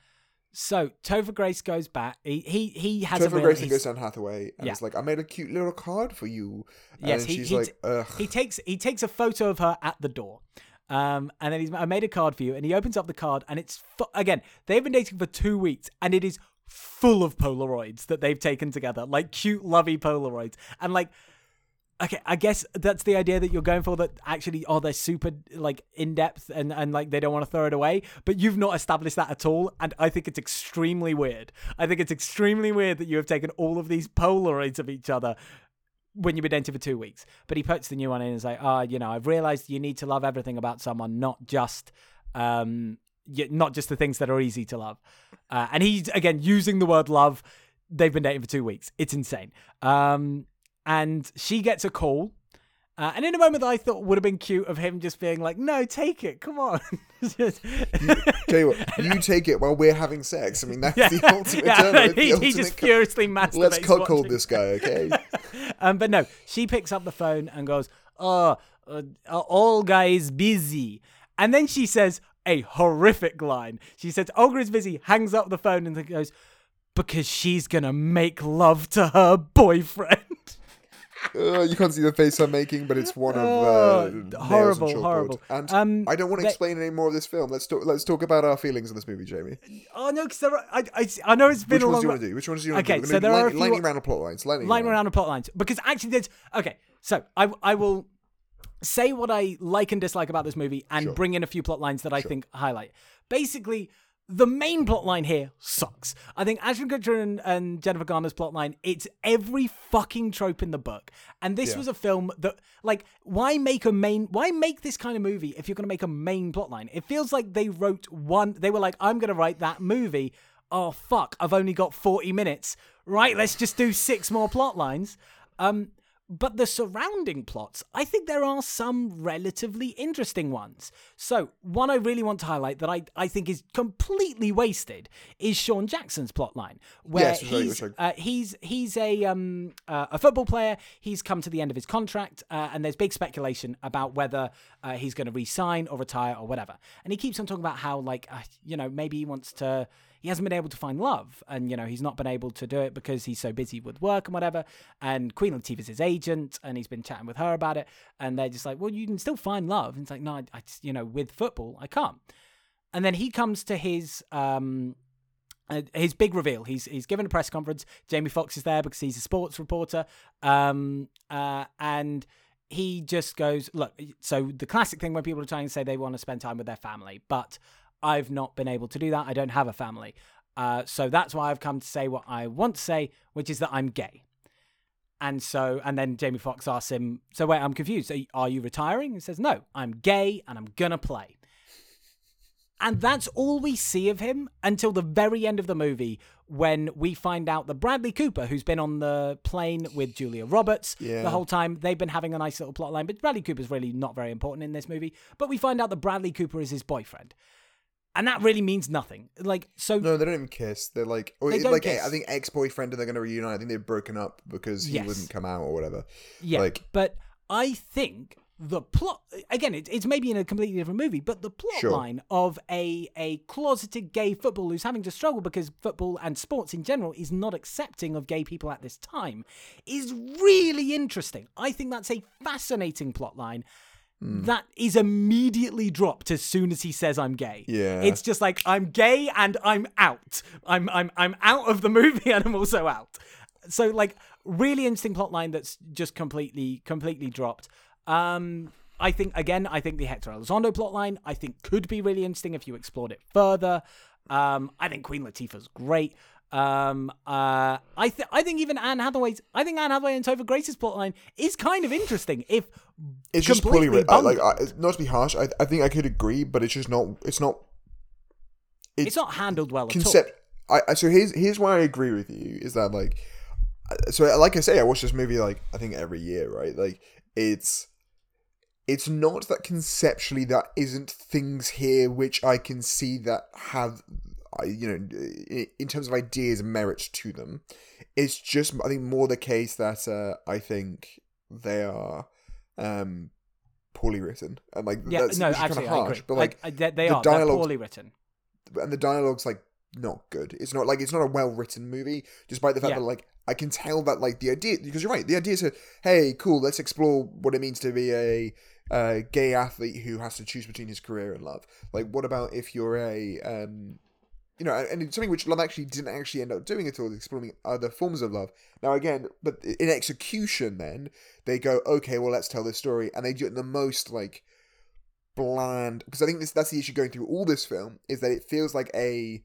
so Topher Grace goes back. He he, he has a Grace he's- goes down Hathaway and Yeah. it's like, I made a cute little card for you. Yes, and he- she's he like, ugh. he takes he takes a photo of her at the door. Um, and then he's I made a card for you, and he opens up the card, and it's fu- again they've been dating for two weeks, and it is full of Polaroids that they've taken together, like cute, lovey Polaroids, and like. Okay, I guess that's the idea that you're going for. That actually, oh, they're super like in depth and and like they don't want to throw it away. But you've not established that at all, and I think it's extremely weird. I think it's extremely weird that you have taken all of these Polaroids of each other when you've been dating for two weeks. But he puts the new one in and is like, ah, you know, I've realized you need to love everything about someone, not just, um, not just the things that are easy to love. Uh, and he's again using the word love. They've been dating for two weeks. It's insane. Um, and she gets a call. Uh, and in a moment that I thought would have been cute of him just being like, no, take it, come on. Just- Tell you what, you take it while we're having sex. I mean, that's Yeah. the ultimate Yeah, turn. It's the he, he ultimate just cu- furiously masturbates. Let's cuckold this guy, okay? um, but no, she picks up the phone and goes, "Oh, uh, Olga is busy," and then she says a horrific line. She says, "Olga is busy," hangs up the phone and then goes, "Because she's gonna make love to her boyfriend." Uh, you can't see the face I'm making, but it's one of uh, on horrible, horrible. And Um, I don't want to they- explain any more of this film. Let's talk. Let's talk about our feelings on this movie, Jamie. oh no, because I, I, I know it's been Which a long. Which ones do you want to do? Which ones do you want Okay, to do? Okay, so there are a few- lightning round of plot lines. Lightning, line round. around the plot lines because actually there's okay so i i will say what i like and dislike about this movie and Sure. bring in a few plot lines that i think highlight basically the main plotline here sucks. I think Ashton Kutcher and, and Jennifer Garner's plotline, it's every fucking trope in the book. And this Yeah. was a film that, like, why make a main, why make this kind of movie if you're going to make a main plotline? It feels like they wrote one, they were like, I'm going to write that movie. Oh, fuck, I've only got 40 minutes. Right, let's just do six more plot lines. Um, but the surrounding plots, I think there are some relatively interesting ones. So, one I really want to highlight that I, I think is completely wasted is Sean Jackson's plotline, where Yes, he's, uh, he's he's a um uh, a football player. He's come to the end of his contract, uh, and there's big speculation about whether uh, he's going to resign or retire or whatever. And he keeps on talking about how like uh, you know maybe he wants to. He hasn't been able to find love, and you know he's not been able to do it because he's so busy with work and whatever. And Queen Latifah's his agent, and he's been chatting with her about it. And they're just like, "Well, you can still find love." And it's like, "No, I, I you know, with football, I can't." And then he comes to his um, uh, his big reveal. He's he's given a press conference. Jamie Foxx is there because he's a sports reporter. Um, uh, and he just goes, look. So the classic thing when people are trying to say they want to spend time with their family, but I've not been able to do that. I don't have a family. Uh, so that's why I've come to say what I want to say, which is that I'm gay. And so, and then Jamie Foxx asks him, "So wait, I'm confused. Are you, are you retiring?" He says, "No, I'm gay and I'm gonna play." And that's all we see of him until the very end of the movie when we find out that Bradley Cooper, who's been on the plane with Julia Roberts Yeah. the whole time, they've been having a nice little plot line, but Bradley Cooper's really not very important in this movie. But we find out that Bradley Cooper is his boyfriend. And that really means nothing. Like, so No, they don't even kiss. They're like, or They don't like kiss. I think ex boyfriend, and they're going to reunite. I think they've broken up because he Yes. wouldn't come out or whatever. Yeah, Like- but I think the plot again, it, it's maybe in a completely different movie, but the plot Sure. line of a a closeted gay footballer who's having to struggle because football and sports in general is not accepting of gay people at this time is really interesting. I think that's a fascinating plot line. Hmm. That is immediately dropped as soon as he says I'm gay. Yeah. It's just like I'm gay and I'm out. I'm I'm I'm out of the movie and I'm also out. So like really interesting plot line that's just completely completely dropped. Um I think again, I think the Hector Elizondo plotline I think could be really interesting if you explored it further. Um I think Queen Latifah's great. Um uh I th- I think even Anne Hathaway's I think Anne Hathaway and Topher Grace's plotline is kind of interesting if It's just poorly completely written. I- Like. I, not to be harsh, I, I think I could agree, but it's just not. It's not it's not handled well concept. at all. I, I so here's here's why I agree with you is that like, so like I say, I watch this movie like I think every year, right? Like it's it's not that conceptually that isn't things here which I can see that have you know in terms of ideas and merit to them. It's just I think more the case that uh, I think they are um poorly written and like Yeah, that's no, actually, kinda harsh, but like I, I, they, they the are dialogue- poorly written. and the dialogue's like not good. It's not like it's not a well written movie, despite the fact Yeah. that like I can tell that like the idea because you're right. The idea is a hey, cool. Let's explore what it means to be a uh, gay athlete who has to choose between his career and love. Like, what about if you're a um, you know, and it's something which love actually didn't actually end up doing at all, exploring other forms of love. Now, again, but in execution, then they go, okay, well, let's tell this story, and they do it in the most like bland because I think this that's the issue going through all this film is that it feels like a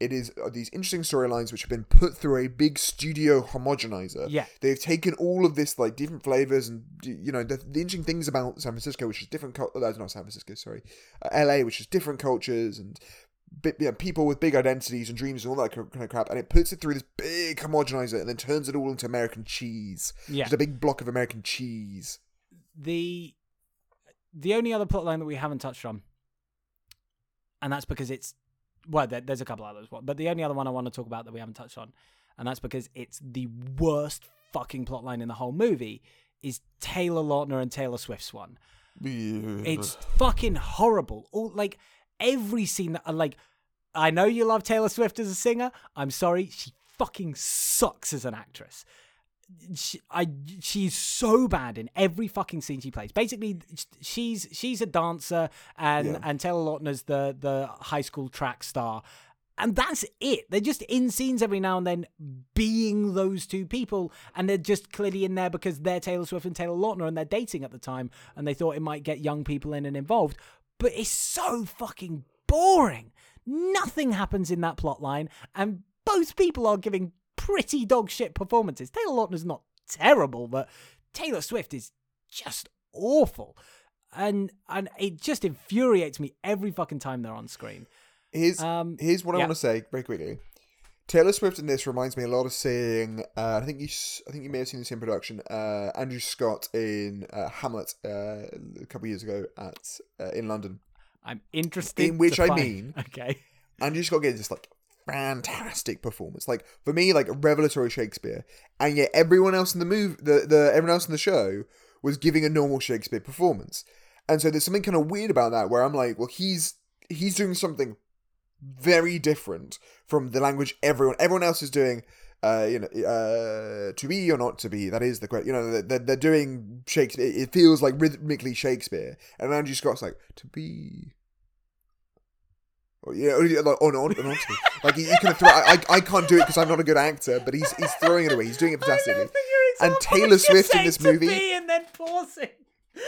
it is uh, these interesting storylines which have been put through a big studio homogenizer. Yeah. They've taken all of this like different flavors and you know the, the interesting things about San Francisco, which is different. That's not San Francisco, sorry, uh, L.A., which is different cultures and bit, you know, people with big identities and dreams and all that kind of crap, and it puts it through this big homogenizer and then turns it all into American cheese. Yeah. just a big block of American cheese. the the only other plot line that we haven't touched on, and that's because it's well, there, there's a couple others, but the only other one I want to talk about that we haven't touched on, and that's because it's the worst fucking plot line in the whole movie, is Taylor Lautner and Taylor Swift's one. It's fucking horrible. All like every scene that uh, like I know you love Taylor Swift as a singer. I'm sorry, she fucking sucks as an actress. She, I she's so bad in every fucking scene she plays. Basically, she's she's a dancer and Yeah. and Taylor Lautner's the the high school track star. And that's it. They're just in scenes every now and then being those two people. And they're just clearly in there because they're Taylor Swift and Taylor Lautner and they're dating at the time. And they thought it might get young people in and involved. But it's so fucking boring. Nothing happens in that plot line, and both people are giving pretty dog shit performances. Taylor Lautner's not terrible, but Taylor Swift is just awful. And and it just infuriates me every fucking time they're on screen. Here's Um, here's what I want to say very quickly. Taylor Swift in this reminds me a lot of seeing. Uh, I think you I think you may have seen the same production. Uh, Andrew Scott in uh, Hamlet uh, a couple of years ago at uh, in London. I'm interested. In which I find- mean- okay. Andrew Scott gave this like fantastic performance. Like for me, like revelatory Shakespeare, and yet everyone else in the move, the the everyone else in the show was giving a normal Shakespeare performance. And so there's something kind of weird about that, where I'm like, well, he's he's doing something very different from the language everyone everyone else is doing. Uh, you know, uh, to be or not to be. That is the question. You know, they're, they're doing Shakespeare. It feels like rhythmically Shakespeare, and Andrew Scott's like to be or, yeah, or, like, or not, or not to be. Like you, you can throw. I, I, I can't do it because I'm not a good actor, but he's he's throwing it away. He's doing it fantastically. And Taylor Swift in this movie, and then pausing.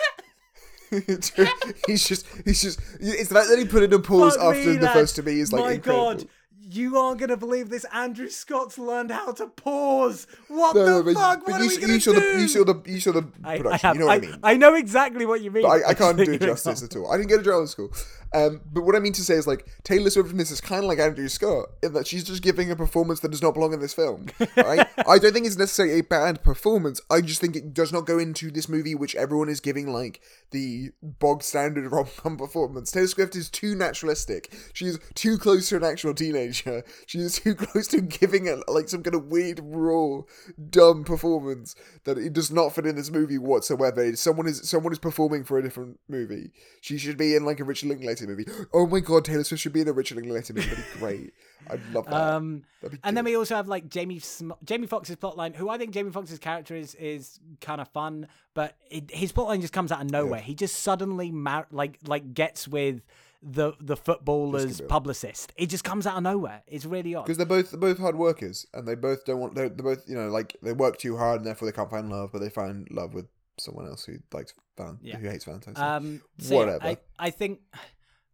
he's just he's just. It's that that he put in a pause Fuck after me, the lad. first to be is like My incredible. God, you aren't gonna believe this. Andrew Scott's learned how to pause. What No, the but, fuck? but what you, are we gonna you saw do? the you saw the you saw the I, production. I have, you know what I, I, mean. I know exactly what you mean. But I, I can't do it justice at all. I didn't go to drama school. Um, but what I mean to say is like Taylor Swift in this is kind of like Andrew Scott in that she's just giving a performance that does not belong in this film. Right? I don't think it's necessarily a bad performance. I just think it does not go into this movie, which everyone is giving like the bog standard rom com performance. Taylor Swift is too naturalistic. She's too close to an actual teenager. She is too close to giving it like some kind of weird, raw, dumb performance that it does not fit in this movie whatsoever. Someone is someone is performing for a different movie. She should be in like a Richard Linklater movie. Oh my god, Taylor Swift should be in a Richard Linklater movie. That'd be great. I'd love that. Um, and then we also have like Jamie Sm- Jamie Foxx's plotline, who I think Jamie Foxx's character is is kind of fun, but it, his plotline just comes out of nowhere. He just suddenly mar- like like gets with the the footballer's publicist. It just comes out of nowhere. It's really odd. because they're both they're both hard workers and they both don't want they're, they're both you know like they work too hard and therefore they can't find love but they find love with someone else who likes Val- Yeah. who hates Valentine's Um, so yeah, Whatever. I, I think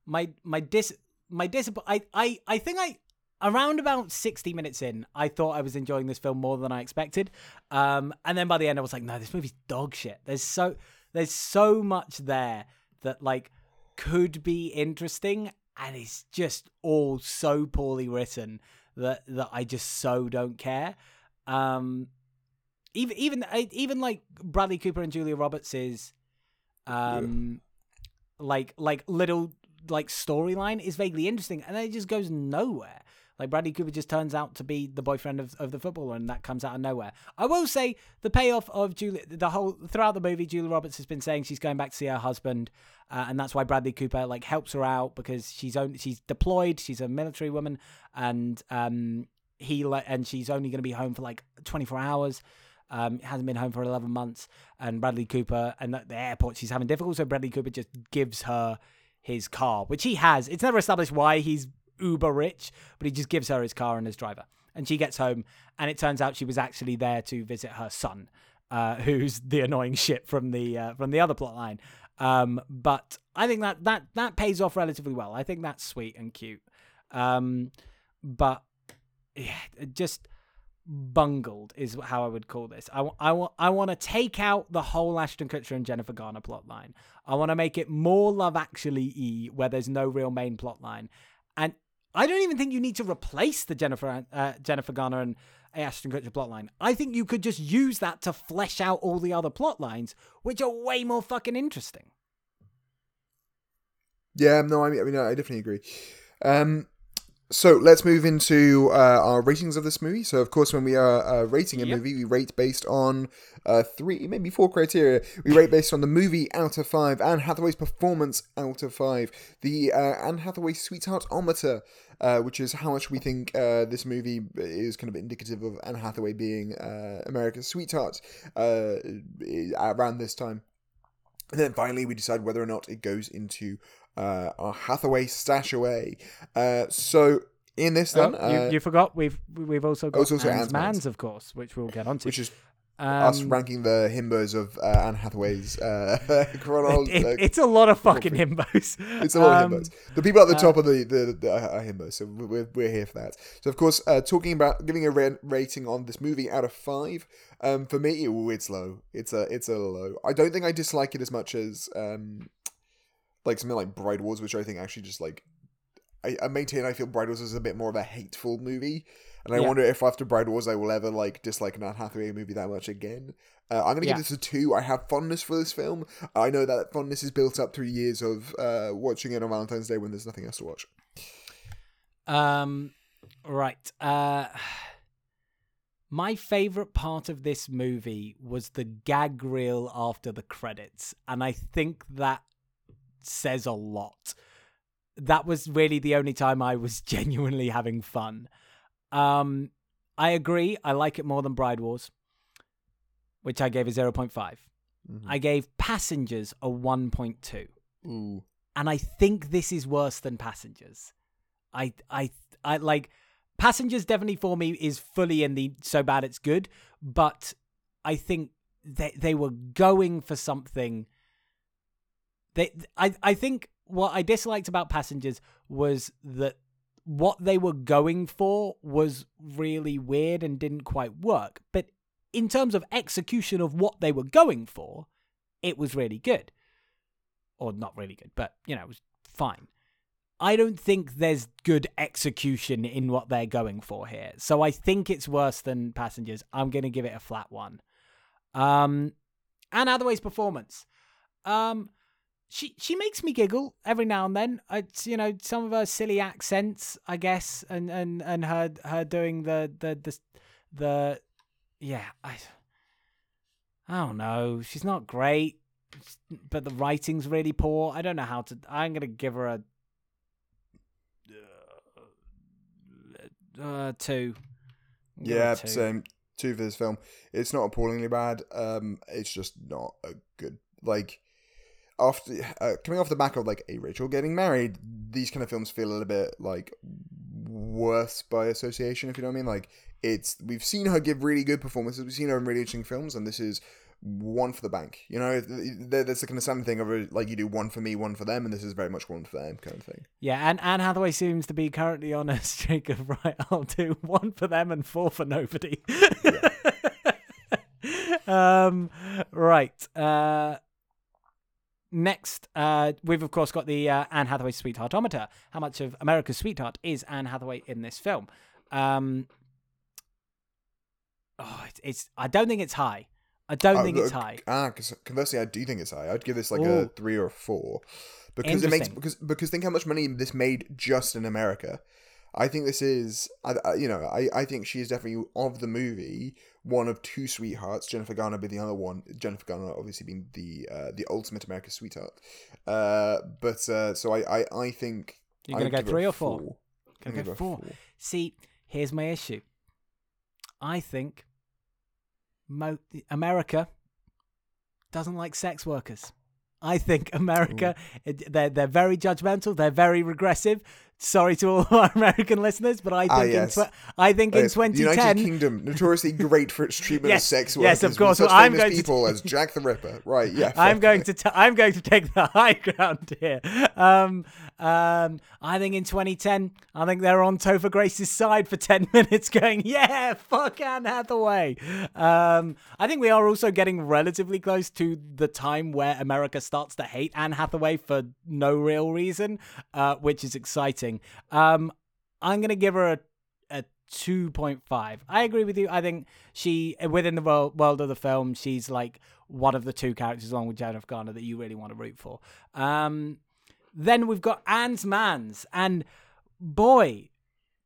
my my dis my disap- I, I I think I around about sixty minutes in, I thought I was enjoying this film more than I expected. Um, and then by the end, I was like, no, this movie's dog shit. There's so there's so much there that like could be interesting, and it's just all so poorly written that that I just so don't care. Um, even even even like Bradley Cooper and Julia Roberts is um like like little like storyline is vaguely interesting and then it just goes nowhere like bradley cooper just turns out to be the boyfriend of, of the footballer and that comes out of nowhere i will say the payoff of julia the whole throughout the movie julia roberts has been saying she's going back to see her husband uh, and that's why bradley cooper like helps her out because she's only she's deployed she's a military woman and um he like and she's only going to be home for like 24 hours um, hasn't been home for 11 months, and Bradley Cooper, and at the airport, she's having difficulty. So Bradley Cooper just gives her his car, which he has. It's never established why he's uber rich, but he just gives her his car and his driver. And she gets home, and it turns out she was actually there to visit her son, uh, who's the annoying shit from the uh, from the other plot line. Um, but I think that that that pays off relatively well. I think that's sweet and cute. Um, but yeah, just bungled is how I would call this. I, I, I want to take out the whole Ashton Kutcher and Jennifer Garner plot line. I want to make it more Love Actually E, where there's no real main plot line. And I don't even think you need to replace the Jennifer uh, Jennifer Garner and Ashton Kutcher plot line. I think you could just use that to flesh out all the other plot lines, which are way more fucking interesting. Yeah, no, I mean, I mean, I definitely agree. Um, so let's move into uh, our ratings of this movie. So, of course, when we are uh, rating a Yep. movie, we rate based on uh, three, maybe four criteria. We rate based on the movie out of five, Anne Hathaway's performance out of five, the uh, Anne Hathaway Sweetheart-ometer, uh, which is how much we think uh, this movie is kind of indicative of Anne Hathaway being uh, America's sweetheart uh, around this time. And then finally, we decide whether or not it goes into uh, our Hathaway stash away. Uh, so in this, then, Oh, you, uh, you forgot we've we've also got also Anne's Mans. Mans, of course, which we'll get onto. which is us Um, ranking the himbos of uh, Anne Hathaway's uh, chronology. it- it's a lot of fucking himbos. It's a lot Um, of himbos. The people at the uh, top of the the, the are himbos, so we're we're here for that. So of course, uh, talking about giving a ra- rating on this movie out of five, um, for me, ooh, it's low. It's a it's a low. I don't think I dislike it as much as um, like something like Bride Wars, which I think actually just like I, I maintain I feel Bride Wars is a bit more of a hateful movie. And I Yeah. wonder if after Bride Wars I will ever like dislike an Anne Hathaway movie that much again. Uh, I'm gonna Yeah. give this a two. I have fondness for this film. I know that fondness is built up through years of uh, watching it on Valentine's Day when there's nothing else to watch. Um, right. Uh, my favorite part of this movie was the gag reel after the credits, and I think that says a lot. That was really the only time I was genuinely having fun. Um, I agree. I like it more than Bride Wars, which I gave a 0.5. Mm-hmm. I gave Passengers a 1.2 Ooh. and I think this is worse than Passengers. I I I like Passengers definitely for me is fully in the so bad it's good, but I think they they were going for something. They I I think what I disliked about Passengers was that what they were going for was really weird and didn't quite work. But in terms of execution of what they were going for, it was really good or not really good, but you know, it was fine. I don't think there's good execution in what they're going for here. So I think it's worse than Passengers. I'm going to give it a flat one. Um Anne Hathaway's performance. Um she she makes me giggle every now and then. It's you know some of her silly accents, I guess, and and and her her doing the the the the yeah, I I don't know. She's not great but the writing's really poor. I don't know how to. I'm gonna give her a uh, uh, two. I'll give her a Yeah, two. same. Two for this film. It's not appallingly bad. Um, it's just not a good like. After uh, coming off the back of like a Rachel getting married, these kind of films feel a little bit like worse by association. If you know what I mean. Like it's we've seen her give really good performances. We've seen her in really interesting films, and this is one for the bank. You know, there's the kind of standard thing of like you do one for me, one for them, and this is very much one for them kind of thing. Yeah, and Anne Hathaway seems to be currently on a streak of right. I'll do one for them and four for nobody. um, right. Uh, next, uh, we've of course got the uh, Anne Hathaway Sweetheartometer. How much of America's Sweetheart is Anne Hathaway in this film? Um, oh, it's, it's. I don't think it's high. I don't Uh, think it's look, high. Ah, 'cause conversely, I do think it's high. I'd give this like a three or a four because it makes because because think how much money this made just in America. I think this is, I, I, you know, I, I think she is definitely of the movie one of two sweethearts. Jennifer Garner being the other one. Jennifer Garner obviously being the uh, the ultimate America sweetheart. Uh, but uh, so I, I, I think You're gonna go three or four? four. Gonna go her a four. See, here's my issue. I think mo- America doesn't like sex workers. I think America it- they're they're very judgmental. They're very regressive. Sorry to all our American listeners, but I think Ah, in yes. tw- I think Uh, in the United 2010 Kingdom, notoriously great for its treatment Yes, of sex workers. yes, of course. Well, I'm going to- people as Jack the Ripper. Right? Yeah. I'm going to t- I'm going to take the high ground here. Um, um, I think in 2010, I think they're on Topher Grace's side for 10 minutes, going, "Yeah, fuck Anne Hathaway." Um, I think we are also getting relatively close to the time where America starts to hate Anne Hathaway for no real reason, uh, which is exciting. Um, I'm gonna give her a a 2.5. I agree with you. I think she, within the world, world of the film, she's like one of the two characters along with Jennifer Garner that you really want to root for. Um, then we've got Anne's Mans. And boy,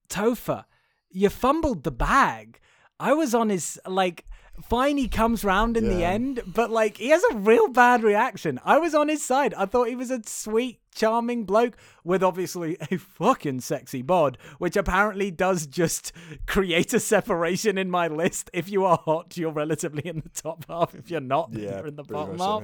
Topher, you fumbled the bag. I was on his, like, fine he comes round in the end, but like he has a real bad reaction. I was on his side. I thought he was a sweet, charming bloke with obviously a fucking sexy bod, which apparently does just create a separation in my list. If you are hot, you're relatively in the top half. If you're not, Yeah, you're in the bottom half.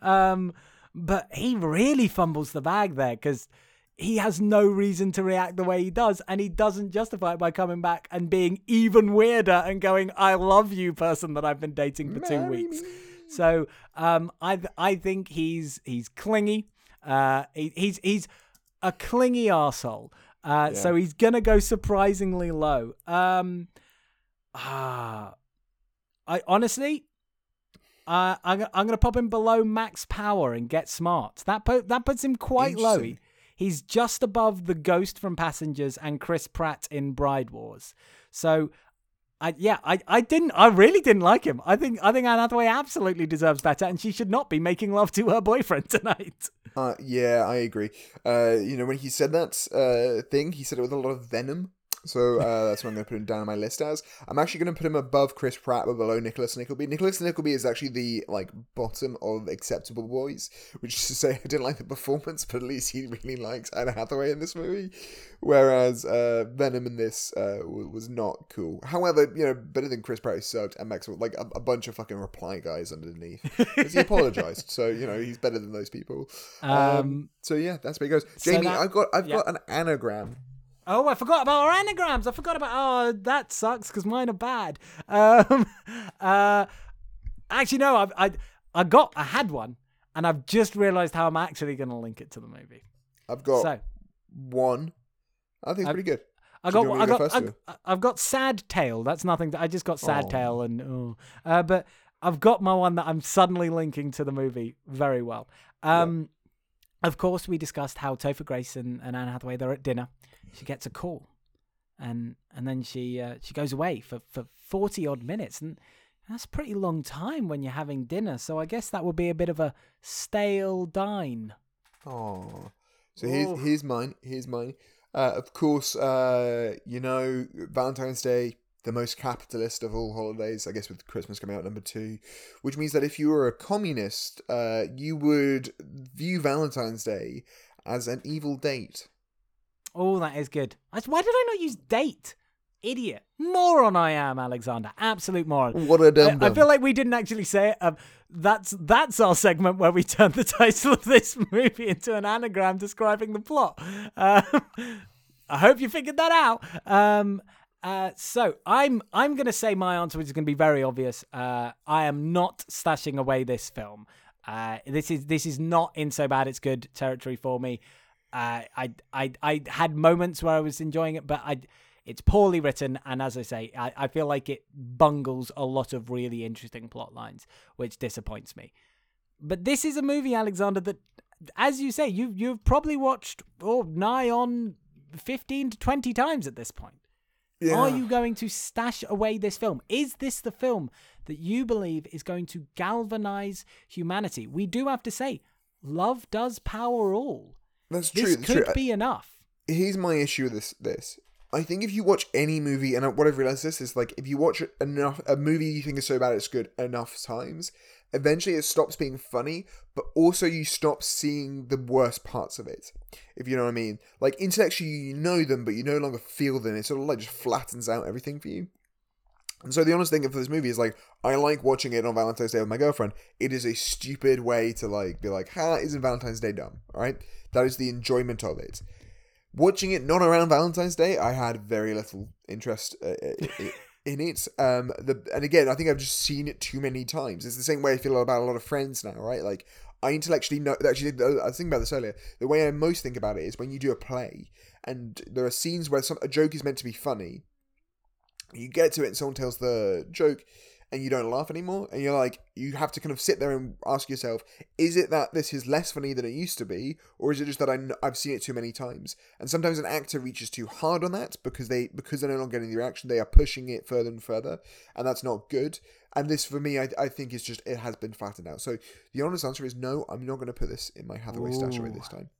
so, Um, but he really fumbles the bag there because he has no reason to react the way he does, and he doesn't justify it by coming back and being even weirder and going, "I love you, person that I've been dating for two Marry weeks." me. So um, I I think he's he's clingy. Uh, he, he's he's a clingy asshole. Uh, So he's gonna go surprisingly low. Um, ah, I honestly, uh, I'm, I'm gonna pop him below max power and get smart. That po- that puts him quite low. Interesting. He's just above the ghost from Passengers and Chris Pratt in Bride Wars. So. I, yeah, I, I didn't I really didn't like him. I think I think Anne Hathaway absolutely deserves better, and she should not be making love to her boyfriend tonight. Uh, yeah, I agree. Uh, you know, when he said that uh, thing, he said it with a lot of venom. So uh, that's what I'm going to put him down on my list as. I'm actually going to put him above Chris Pratt, but below Nicholas Nickleby. Nicholas Nickleby is actually the like bottom of acceptable boys, which is to say, I didn't like the performance, but at least he really likes Anna Hathaway in this movie. Whereas uh, Venom in this uh, was not cool. However, you know, better than Chris Pratt sucked, and Max like a, a bunch of fucking reply guys underneath. 'Cause he apologized, so you know he's better than those people. Um, Um, so yeah, that's where it goes. so Jamie, that- I've got I've yeah. got an anagram. Oh, I forgot about our anagrams. I forgot about. Oh, that sucks because mine are bad. Um, uh, actually, no. I've, I I got I had one, and I've just realised how I'm actually going to link it to the movie. I've got So one. I think it's pretty good. I got do you want I to go got I, I've got sad tail. That's nothing. I just got sad Oh. tail and oh, uh, but I've got my one that I'm suddenly linking to the movie very well. Um, of course, we discussed how Topher Grace and, and Anne Hathaway they're at dinner. She gets a call, and and then she uh, she goes away for for forty odd minutes, and that's a pretty long time when you're having dinner. So I guess that would be a bit of a stale dine. Oh, so here's here's mine. Here's mine. Uh, of course, uh, you know Valentine's Day, the most capitalist of all holidays. I guess with Christmas coming out number two, which means that if you were a communist, uh, you would view Valentine's Day as an evil date. Oh, that is good. Why did I not use date? Idiot. Moron I am, Alexander. Absolute moron. What a dumb I, I feel like we didn't actually say it. Um, that's that's our segment where we turn the title of this movie into an anagram describing the plot. Um, I hope you figured that out. Um, uh, so I'm I'm gonna say my answer, which is gonna be very obvious. Uh, I am not stashing away this film. Uh, this is this is not in so bad it's good territory for me. I I I had moments where I was enjoying it, but I it's poorly written, and as I say, I, I feel like it bungles a lot of really interesting plot lines, which disappoints me. But this is a movie, Alexander, that, as you say, you you've probably watched oh nigh on fifteen to twenty times at this point. Are you going to stash away this film? Is this the film that you believe is going to galvanize humanity? We do have to say, love does power all. That's true. This that's could true. be enough. here's my issue with this this i think if you watch any movie and what i've realized this is like if you watch enough a movie you think is so bad it's good enough times eventually it stops being funny but also you stop seeing the worst parts of it if you know what i mean like intellectually you know them but you no longer feel them it sort of like just flattens out everything for you and so the honest thing for this movie is like I like watching it on Valentine's Day with my girlfriend. It is a stupid way to like be like, "Ha, isn't Valentine's Day dumb?" All right, that is the enjoyment of it. Watching it not around Valentine's Day, I had very little interest uh, i- in it. Um, the and again, I think I've just seen it too many times. It's the same way I feel about a lot of Friends now, right? Like I intellectually know. Actually, I was thinking about this earlier. The way I most think about it is when you do a play, and there are scenes where some a joke is meant to be funny, you get to it and someone tells the joke and you don't laugh anymore and you're like you have to kind of sit there and ask yourself is it that this is less funny than it used to be or is it just that I, i've seen it too many times? And sometimes an actor reaches too hard on that because they because they're not getting the reaction they are pushing it further and further and that's not good. And this for me i, I think is just it has been flattened out. So the honest answer is no i'm not going to put this in my hathaway away this time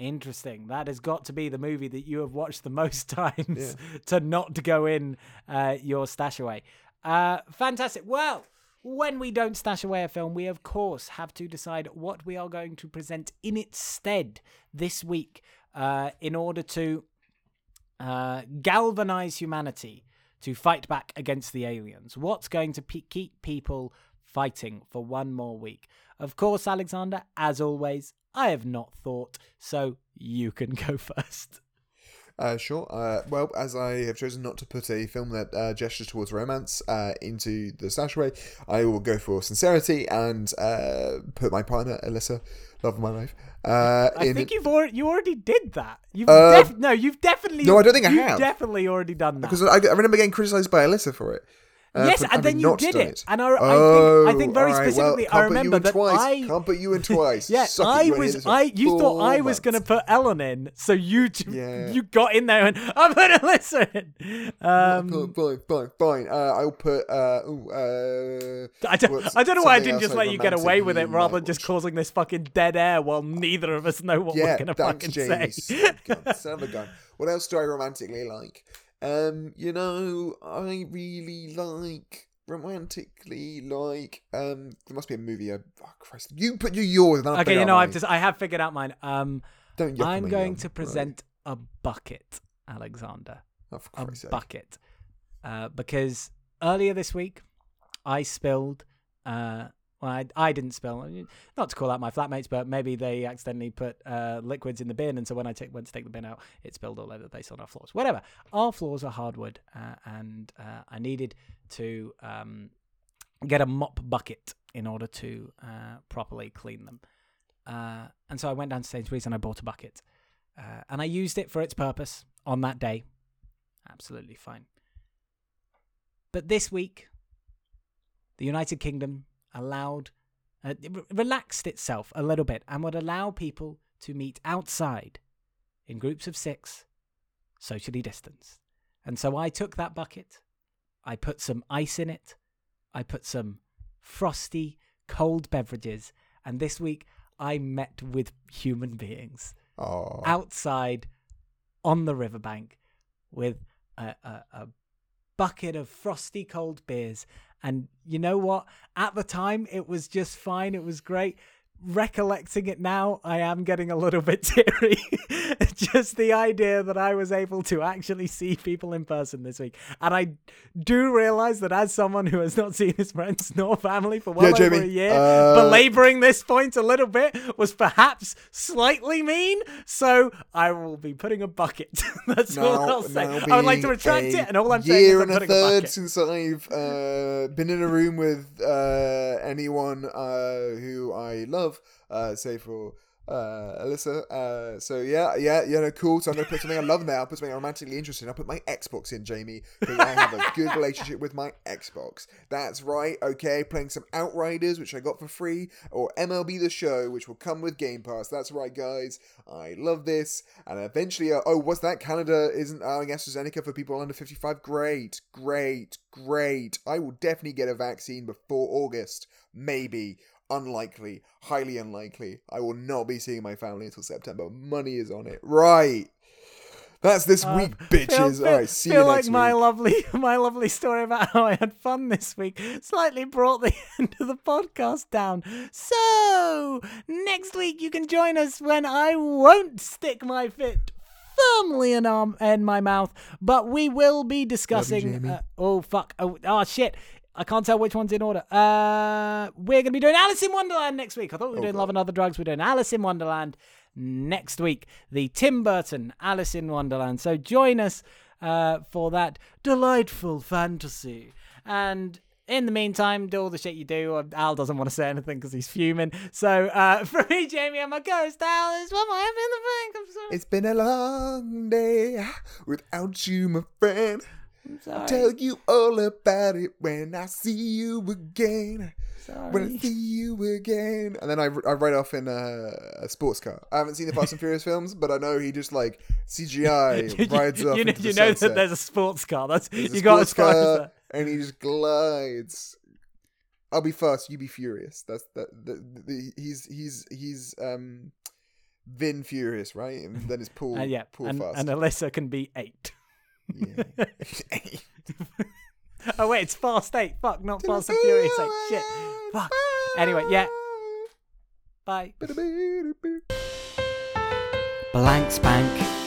Interesting. That has got to be the movie that you have watched the most times to not go in uh, your stash away. Uh, fantastic. Well, when we don't stash away a film, we of course have to decide what we are going to present in its stead this week uh, in order to uh, galvanize humanity to fight back against the aliens. What's going to pe- keep people fighting for one more week? Of course, Alexander, as always, I have not thought, so you can go first. Uh, sure. Uh, well, as I have chosen not to put a film that uh, gestures towards romance uh, into the stash away, I will go for sincerity and uh, put my partner, Alyssa, love of my life, uh, I in think you've already you already did that. You've def- no, you've definitely no, I don't think I you've have. definitely already done that. Because I, I remember getting criticised by Alyssa for it. Uh, yes, and then you did done it. and I, I Oh, think I think very right, well, specifically, can't I remember that twice. I can't put you in twice. Yeah, Suck I was. in this for I you thought four I was going to put Ellen in, so you Yeah. you got in there and I put Alyssa in. Um, Fine, fine, fine. Uh, I'll put. Uh, ooh, uh, I don't, I don't know why I didn't just let you get away with it rather than just causing this fucking dead air while neither of us know what yeah, we're going to fucking Jamie. say. Son of a gun. What else do I romantically like? Um, you know, I really like romantically like. Um, there must be a movie. Uh, oh Christ, you put your yours. And I'll okay, you know, I've just I have figured out mine. Um, Don't yuck I'm going to Right. present a bucket, Alexander. Oh, for a sake. bucket uh, because earlier this week I spilled. Uh, well, I, I didn't spill. Not to call out my flatmates, but maybe they accidentally put uh, liquids in the bin, and so when I went to take the bin out, it spilled all over the place on our floors. Whatever. Our floors are hardwood, uh, and uh, I needed to um, get a mop bucket in order to uh, properly clean them. Uh, and so I went down to Sainsbury's and I bought a bucket, uh, and I used it for its purpose on that day absolutely fine. But this week, the United Kingdom allowed, uh, relaxed itself a little bit and would allow people to meet outside in groups of six, socially distanced. And so I took that bucket, I put some ice in it, I put some frosty, cold beverages, and this week I met with human beings Oh, outside on the riverbank with a, a, a bucket of frosty cold beers. And you know what? At the time, it was just fine. It was great. Recollecting it now, I am getting a little bit teary. just the idea that I was able to actually see people in person this week. And I do realize that as someone who has not seen his friends nor family for well Yeah, over Jamie, a year, uh, belaboring this point a little bit was perhaps slightly mean. So I will be putting a bucket. That's all I'll say. I would like to retract it, and all I'm saying is I'm and a putting a third bucket. since I've uh, been in a room with uh, anyone uh, who I love, uh, say for uh, Alyssa. Uh, so yeah, yeah, yeah, no, cool. So I'm gonna put something I love now. Put something romantically interested. in. I'll put my Xbox in, Jamie, because I have a good relationship with my Xbox. That's right. Okay, playing some Outriders, which I got for free, or MLB The Show, which will come with Game Pass. That's right, guys. I love this. And eventually, uh, oh, what's that? Canada isn't allowing AstraZeneca for people under 55. Great, great, great. I will definitely get a vaccine before August. Maybe. Unlikely. Highly unlikely. I will not be seeing my family until September. Money is on it. Right. That's this Uh, week, bitches. feel- All right, see feel you like next my week. lovely, my lovely story about how I had fun this week slightly brought the end of the podcast down. So next week you can join us when I won't stick my fit firmly in arm in my mouth, but we will be discussing. Jamie. uh, oh fuck! Oh, oh shit! I can't tell which one's in order. Uh, we're gonna be doing Alice in Wonderland next week. I thought we were Oh, doing God. Love and Other Drugs. We're doing Alice in Wonderland next week. The Tim Burton Alice in Wonderland. So join us uh, for that delightful fantasy. And in the meantime, do all the shit you do. Al doesn't want to say anything because he's fuming. So uh, for me, Jamie, and my ghost, Al is one more in the bank. I'm sorry. It's been a long day without you, my friend. Sorry. Tell you all about it when I see you again. sorry. When I see you again. And then I, I ride off in a, a sports car. I haven't seen the Fast and Furious films, but I know he just like CGI you, rides off. you, know, into the you know that there's a sports car. That's There's a you got as sports far as car, that. and he just glides. I'll be fast, you be furious. That's that. The, the, he's he's he's um, Vin Furious, right? And then it's Paul. Uh, yeah, Paul and, fast. and Alyssa can be eight. Yeah. Oh wait, it's Fast Eight. Fuck, not Fast and Furious Eight. Shit. Fuck. Anyway, yeah. Bye. Blank Spank